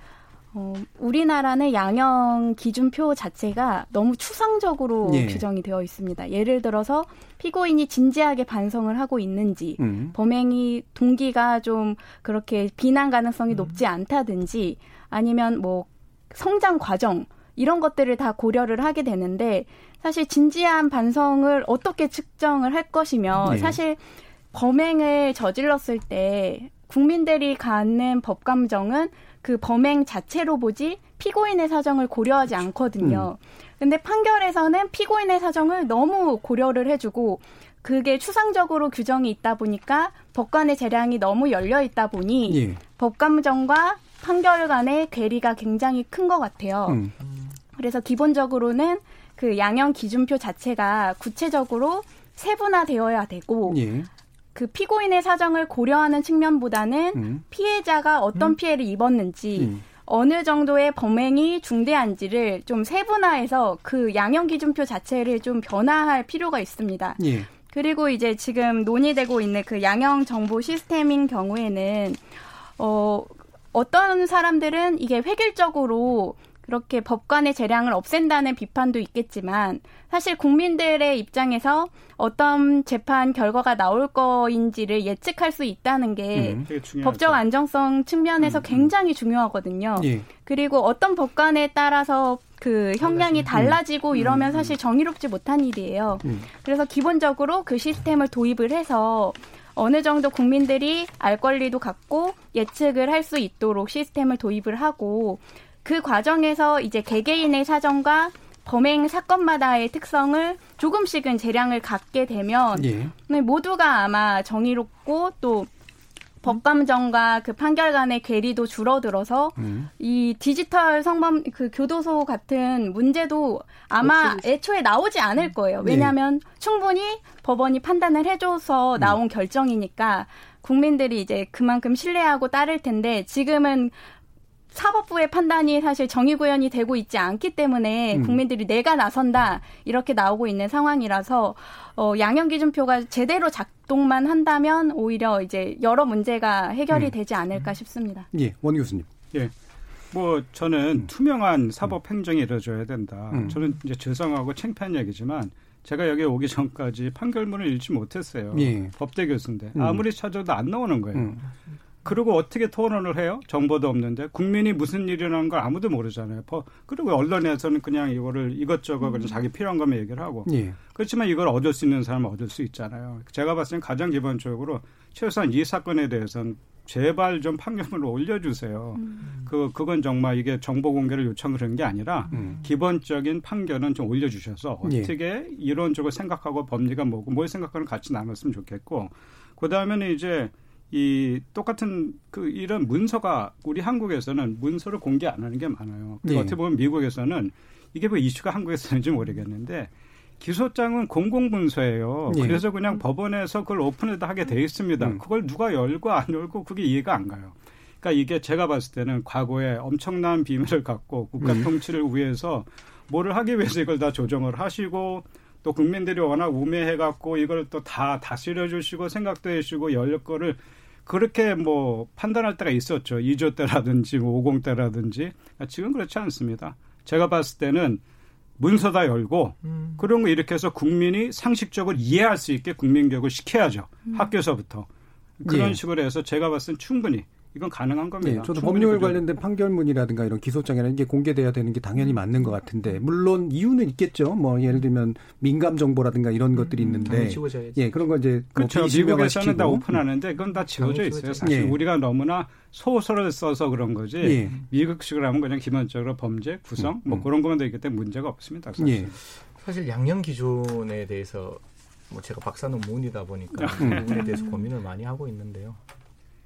어, 우리나라는 양형 기준표 자체가 너무 추상적으로 예. 규정이 되어 있습니다. 예를 들어서 피고인이 진지하게 반성을 하고 있는지, 음. 범행이 동기가 좀 그렇게 비난 가능성이 음. 높지 않다든지, 아니면 뭐 성장 과정 이런 것들을 다 고려를 하게 되는데 사실 진지한 반성을 어떻게 측정을 할 것이며 네. 사실 범행을 저질렀을 때 국민들이 갖는 법 감정은 그 범행 자체로 보지 피고인의 사정을 고려하지 않거든요. 음. 근데 판결에서는 피고인의 사정을 너무 고려를 해주고 그게 추상적으로 규정이 있다 보니까 법관의 재량이 너무 열려 있다 보니 예. 법감정과 판결 간의 괴리가 굉장히 큰 것 같아요. 음. 그래서 기본적으로는 그 양형 기준표 자체가 구체적으로 세분화되어야 되고 예. 그 피고인의 사정을 고려하는 측면보다는 음. 피해자가 어떤 음. 피해를 입었는지 음. 어느 정도의 범행이 중대한지를 좀 세분화해서 그 양형 기준표 자체를 좀 변화할 필요가 있습니다. 예. 그리고 이제 지금 논의되고 있는 그 양형 정보 시스템인 경우에는 어 어떤 사람들은 이게 획일적으로 그렇게 법관의 재량을 없앤다는 비판도 있겠지만 사실 국민들의 입장에서 어떤 재판 결과가 나올 거인지를 예측할 수 있다는 게 음, 법적 안정성 측면에서 음, 음. 굉장히 중요하거든요. 예. 그리고 어떤 법관에 따라서 그 형량이 달라지고 음. 이러면 음. 사실 정의롭지 못한 일이에요. 음. 그래서 기본적으로 그 시스템을 도입을 해서 어느 정도 국민들이 알 권리도 갖고 예측을 할 수 있도록 시스템을 도입을 하고 그 과정에서 이제 개개인의 사정과 범행 사건마다의 특성을 조금씩은 재량을 갖게 되면 예. 모두가 아마 정의롭고 또 법감정과 그 판결 간의 괴리도 줄어들어서 음. 이 디지털 성범 그 교도소 같은 문제도 아마 애초에 나오지 않을 거예요. 왜냐하면 네. 충분히 법원이 판단을 해줘서 음. 나온 음. 결정이니까 국민들이 이제 그만큼 신뢰하고 따를 텐데 지금은 사법부의 판단이 사실 정의 구현이 되고 있지 않기 때문에 음. 국민들이 내가 나선다 이렇게 나오고 있는 상황이라서 어, 양형 기준표가 제대로 작동만 한다면 오히려 이제 여러 문제가 해결이 음. 되지 않을까 싶습니다. 예, 원 교수님. 예. 뭐 저는 음. 투명한 사법 행정이 이루어져야 된다. 음. 저는 이제 죄송하고 창피한 얘기지만 제가 여기 오기 전까지 판결문을 읽지 못했어요. 예. 법대 교수인데 음. 아무리 찾아도 안 나오는 거예요. 음. 그리고 어떻게 토론을 해요? 정보도 없는데 국민이 무슨 일이 라는 걸 아무도 모르잖아요. 그리고 언론에서는 그냥 이거를 이것저것 그냥 자기 필요한 것만 얘기를 하고 예. 그렇지만 이걸 얻을 수 있는 사람은 얻을 수 있잖아요. 제가 봤을 땐 가장 기본적으로 최소한 이 사건에 대해서는 제발 좀 판결문을 올려주세요. 음. 그 그건 정말 이게 정보 공개를 요청 그런 게 아니라 음. 기본적인 판결은 좀 올려주셔서 예. 어떻게 예. 이론적으로 생각하고 법리가 뭐고 뭘 생각하는 같이 나눴으면 좋겠고 그 다음에는 이제 이 똑같은 그 이런 문서가 우리 한국에서는 문서를 공개 안 하는 게 많아요. 네. 어떻게 보면 미국에서는 이게 뭐 이슈가 한국에서는지 모르겠는데 기소장은 공공 문서예요. 네. 그래서 그냥 법원에서 그걸 오픈에다 하게 돼 있습니다. 음. 그걸 누가 열고 안 열고 그게 이해가 안 가요. 그러니까 이게 제가 봤을 때는 과거에 엄청난 비밀을 갖고 국가 음. 통치를 위해서 뭐를 하기 위해서 이걸 다 조정을 하시고 또 국민들이 워낙 우매해갖고 이걸 또 다 다스려 주시고 생각도 해주시고 열 거를 그렇게 뭐 판단할 때가 있었죠. 2조 때라든지 뭐 50 때라든지. 지금 그렇지 않습니다. 제가 봤을 때는 문서 다 열고 음. 그런 거 이렇게 해서 국민이 상식적으로 이해할 수 있게 국민 교육을 시켜야죠. 음. 학교에서부터. 그런 예. 식으로 해서 제가 봤을 땐 충분히 이건 가능한 겁니다. 네, 저도 법률 그죠. 관련된 판결문이라든가 이런 기소장이라는 게 공개돼야 되는 게 당연히 맞는 것 같은데 물론 이유는 있겠죠. 뭐 예를 들면 민감 정보라든가 이런 것들이 음, 있는데 예 그런 거 이제 뭐 그렇죠. 뭐 미국에서는 다 오픈하는데 그건 다 지워져 있어요. 사실 예. 우리가 너무나 소설을 써서 그런 거지 예. 미국식으로 하면 그냥 기본적으로 범죄 구성 음, 뭐 음. 그런 것만 되기 때문에 문제가 없습니다. 사실. 예. 사실 양형 기준에 대해서 뭐 제가 박사 논문이다 보니까 음. 그 부분에 대해서 고민을 많이 하고 있는데요.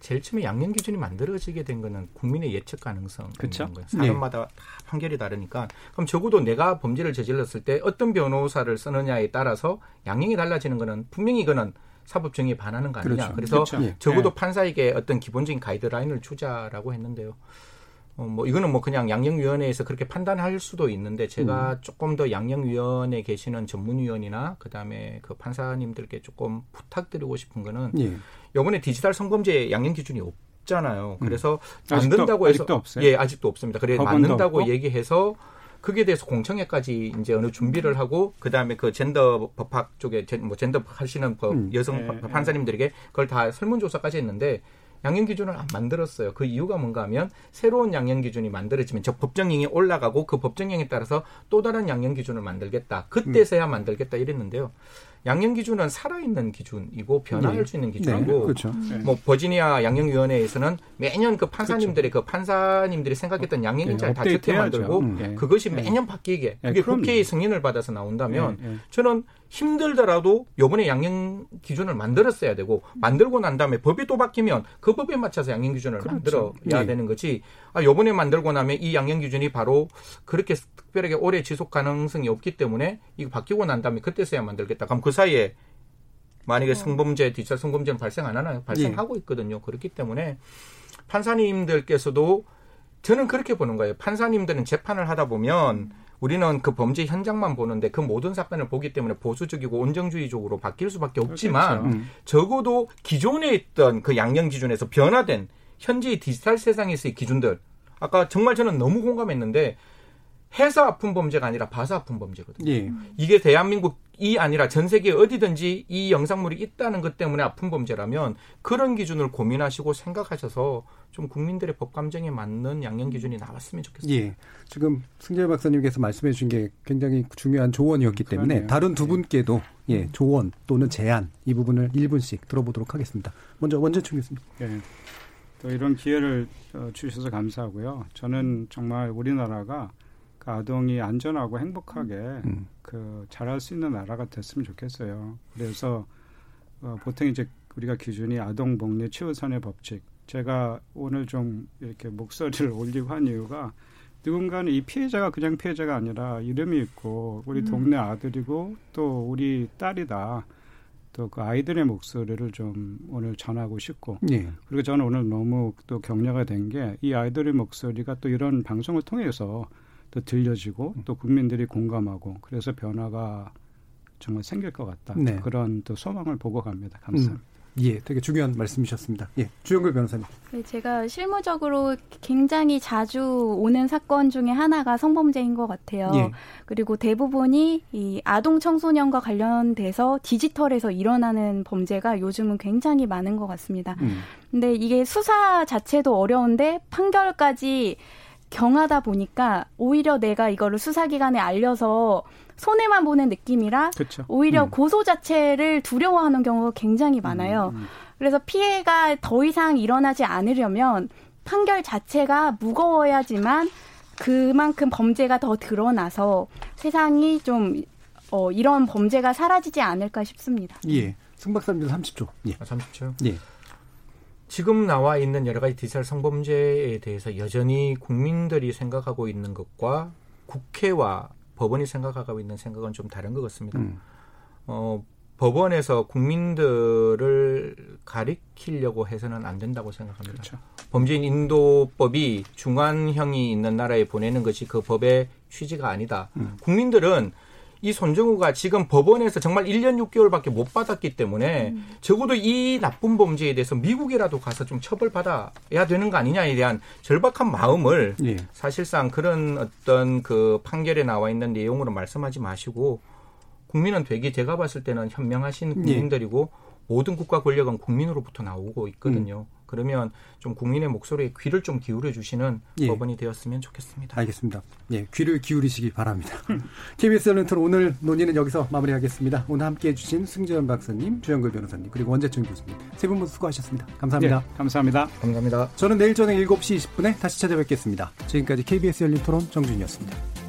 제일 처음에 양형 기준이 만들어지게 된 거는 국민의 예측 가능성 그렇죠? 거예요. 사람마다 네. 다 판결이 다르니까 그럼 적어도 내가 범죄를 저질렀을 때 어떤 변호사를 쓰느냐에 따라서 양형이 달라지는 거는 분명히 이거는 사법 정의에 반하는 거 아니냐. 그렇죠. 그래서 그렇죠. 예. 적어도 네. 판사에게 어떤 기본적인 가이드라인을 주자라고 했는데요. 어, 뭐 이거는 뭐 그냥 양형위원회에서 그렇게 판단할 수도 있는데 제가 음. 조금 더 양형위원회 계시는 전문위원이나 그다음에 그 판사님들께 조금 부탁드리고 싶은 거는 예. 이번에 디지털 성범죄 양형 기준이 없잖아요. 음. 그래서 음. 만든다고 해서 아직도 없어요? 예, 아직도 없습니다. 그래 만든다고 없고? 얘기해서 그게 대해서 공청회까지 이제 어느 준비를 하고 그다음에 그 젠더 법학 쪽에 뭐 젠더 하시는 법 음. 여성 네, 판사님들에게 그걸 다 설문조사까지 했는데 양형 기준을 안 만들었어요. 그 이유가 뭔가 하면 새로운 양형 기준이 만들어지면 저 법정형이 올라가고 그 법정형에 따라서 또 다른 양형 기준을 만들겠다. 그때서야 만들겠다 이랬는데요. 양형 기준은 살아있는 기준이고 변화할 네. 수 있는 기준이고 네. 그렇죠. 네. 뭐 버지니아 양형 위원회에서는 매년 그 판사님들의 그렇죠. 그 판사님들이 생각했던 양형인자를 다 채택 만들고 음. 네. 그것이 네. 매년 바뀌게 네, 그게 국회의 승인을 받아서 나온다면 저는 힘들더라도 요번에 양형 기준을 만들었어야 되고 만들고 난 다음에 법이 또 바뀌면 그 법에 맞춰서 양형 기준을 그렇죠. 만들어야 네. 되는 거지. 아 요번에 만들고 나면 이 양형 기준이 바로 그렇게 특별하게 오래 지속 가능성이 없기 때문에 이거 바뀌고 난 다음에 그때서야 만들겠다. 그럼 그 사이에 만약에 어. 성범죄, 디지털 성범죄는 발생 안 하나요? 발생하고 네. 있거든요. 그렇기 때문에 판사님들께서도 저는 그렇게 보는 거예요. 판사님들은 재판을 하다 보면 우리는 그 범죄 현장만 보는데 그 모든 사건을 보기 때문에 보수적이고 온정주의적으로 바뀔 수밖에 없지만 그렇죠. 음. 적어도 기존에 있던 그 양형 기준에서 변화된 현재의 디지털 세상에서의 기준들 아까 정말 저는 너무 공감했는데 해서 아픈 범죄가 아니라 봐서 아픈 범죄거든요. 예. 이게 대한민국이 아니라 전 세계 어디든지 이 영상물이 있다는 것 때문에 아픈 범죄라면 그런 기준을 고민하시고 생각하셔서 좀 국민들의 법 감정에 맞는 양형 기준이 나왔으면 좋겠습니다. 예. 지금 승재 박사님께서 말씀해 주신 게 굉장히 중요한 조언이었기 때문에 그러네요. 다른 두 예. 분께도 예, 조언 또는 제안 이 부분을 1분씩 들어보도록 하겠습니다. 먼저 원재충 교수님. 예. 또 이런 기회를 어, 주셔서 감사하고요. 저는 정말 우리나라가 그 아동이 안전하고 행복하게 음. 그 자랄 수 있는 나라가 됐으면 좋겠어요. 그래서 어, 보통 이제 우리가 기준이 아동 복리 치유선의 법칙. 제가 오늘 좀 이렇게 목소리를 *laughs* 올리고 한 이유가 누군가는 이 피해자가 그냥 피해자가 아니라 이름이 있고 우리 음. 동네 아들이고 또 우리 딸이다. 또 그 아이들의 목소리를 좀 오늘 전하고 싶고 예. 그리고 저는 오늘 너무 또 격려가 된 게 이 아이들의 목소리가 또 이런 방송을 통해서 또 들려지고 또 국민들이 공감하고 그래서 변화가 정말 생길 것 같다. 네. 그런 또 소망을 보고 갑니다. 감사합니다. 음. 예, 되게 중요한 말씀이셨습니다. 예, 주영글 변호사님. 네, 제가 실무적으로 굉장히 자주 오는 사건 중에 하나가 성범죄인 것 같아요. 예. 그리고 대부분이 이 아동 청소년과 관련돼서 디지털에서 일어나는 범죄가 요즘은 굉장히 많은 것 같습니다. 음. 근데 이게 수사 자체도 어려운데 판결까지 경하다 보니까 오히려 내가 이거를 수사기관에 알려서 손해만 보는 느낌이라 그쵸. 오히려 음. 고소 자체를 두려워하는 경우가 굉장히 음, 많아요. 음, 음. 그래서 피해가 더 이상 일어나지 않으려면 판결 자체가 무거워야지만 그만큼 범죄가 더 드러나서 세상이 좀 어, 이런 범죄가 사라지지 않을까 싶습니다. 예. 승 박사님 30초. 예. 아, 30초. 예. 지금 나와 있는 여러 가지 디지털 성범죄에 대해서 여전히 국민들이 생각하고 있는 것과 국회와 법원이 생각하고 있는 생각은 좀 다른 것 같습니다. 음. 어, 법원에서 국민들을 가리키려고 해서는 안 된다고 생각합니다. 그렇죠. 범죄인 인도법이 중환형이 있는 나라에 보내는 것이 그 법의 취지가 아니다. 음. 국민들은 이 손정우가 지금 법원에서 정말 1년 6개월밖에 못 받았기 때문에 음. 적어도 이 나쁜 범죄에 대해서 미국이라도 가서 좀 처벌받아야 되는 거 아니냐에 대한 절박한 마음을 예. 사실상 그런 어떤 그 판결에 나와 있는 내용으로 말씀하지 마시고 국민은 되게 제가 봤을 때는 현명하신 예. 국민들이고 예. 모든 국가 권력은 국민으로부터 나오고 있거든요. 음. 그러면 좀 국민의 목소리에 귀를 좀 기울여 주시는 예. 법원이 되었으면 좋겠습니다. 알겠습니다. 예, 귀를 기울이시기 바랍니다. *laughs* KBS 열린토 오늘 논의는 여기서 마무리하겠습니다. 오늘 함께해 주신 승재현 박사님, 주영글 변호사님, 그리고 원재춘 교수님 세 분 모두 수고하셨습니다. 감사합니다. 네, 감사합니다. 감사합니다. 저는 내일 저녁 7시 20분에 다시 찾아뵙겠습니다. 지금까지 KBS 열린 토론 정준이었습니다.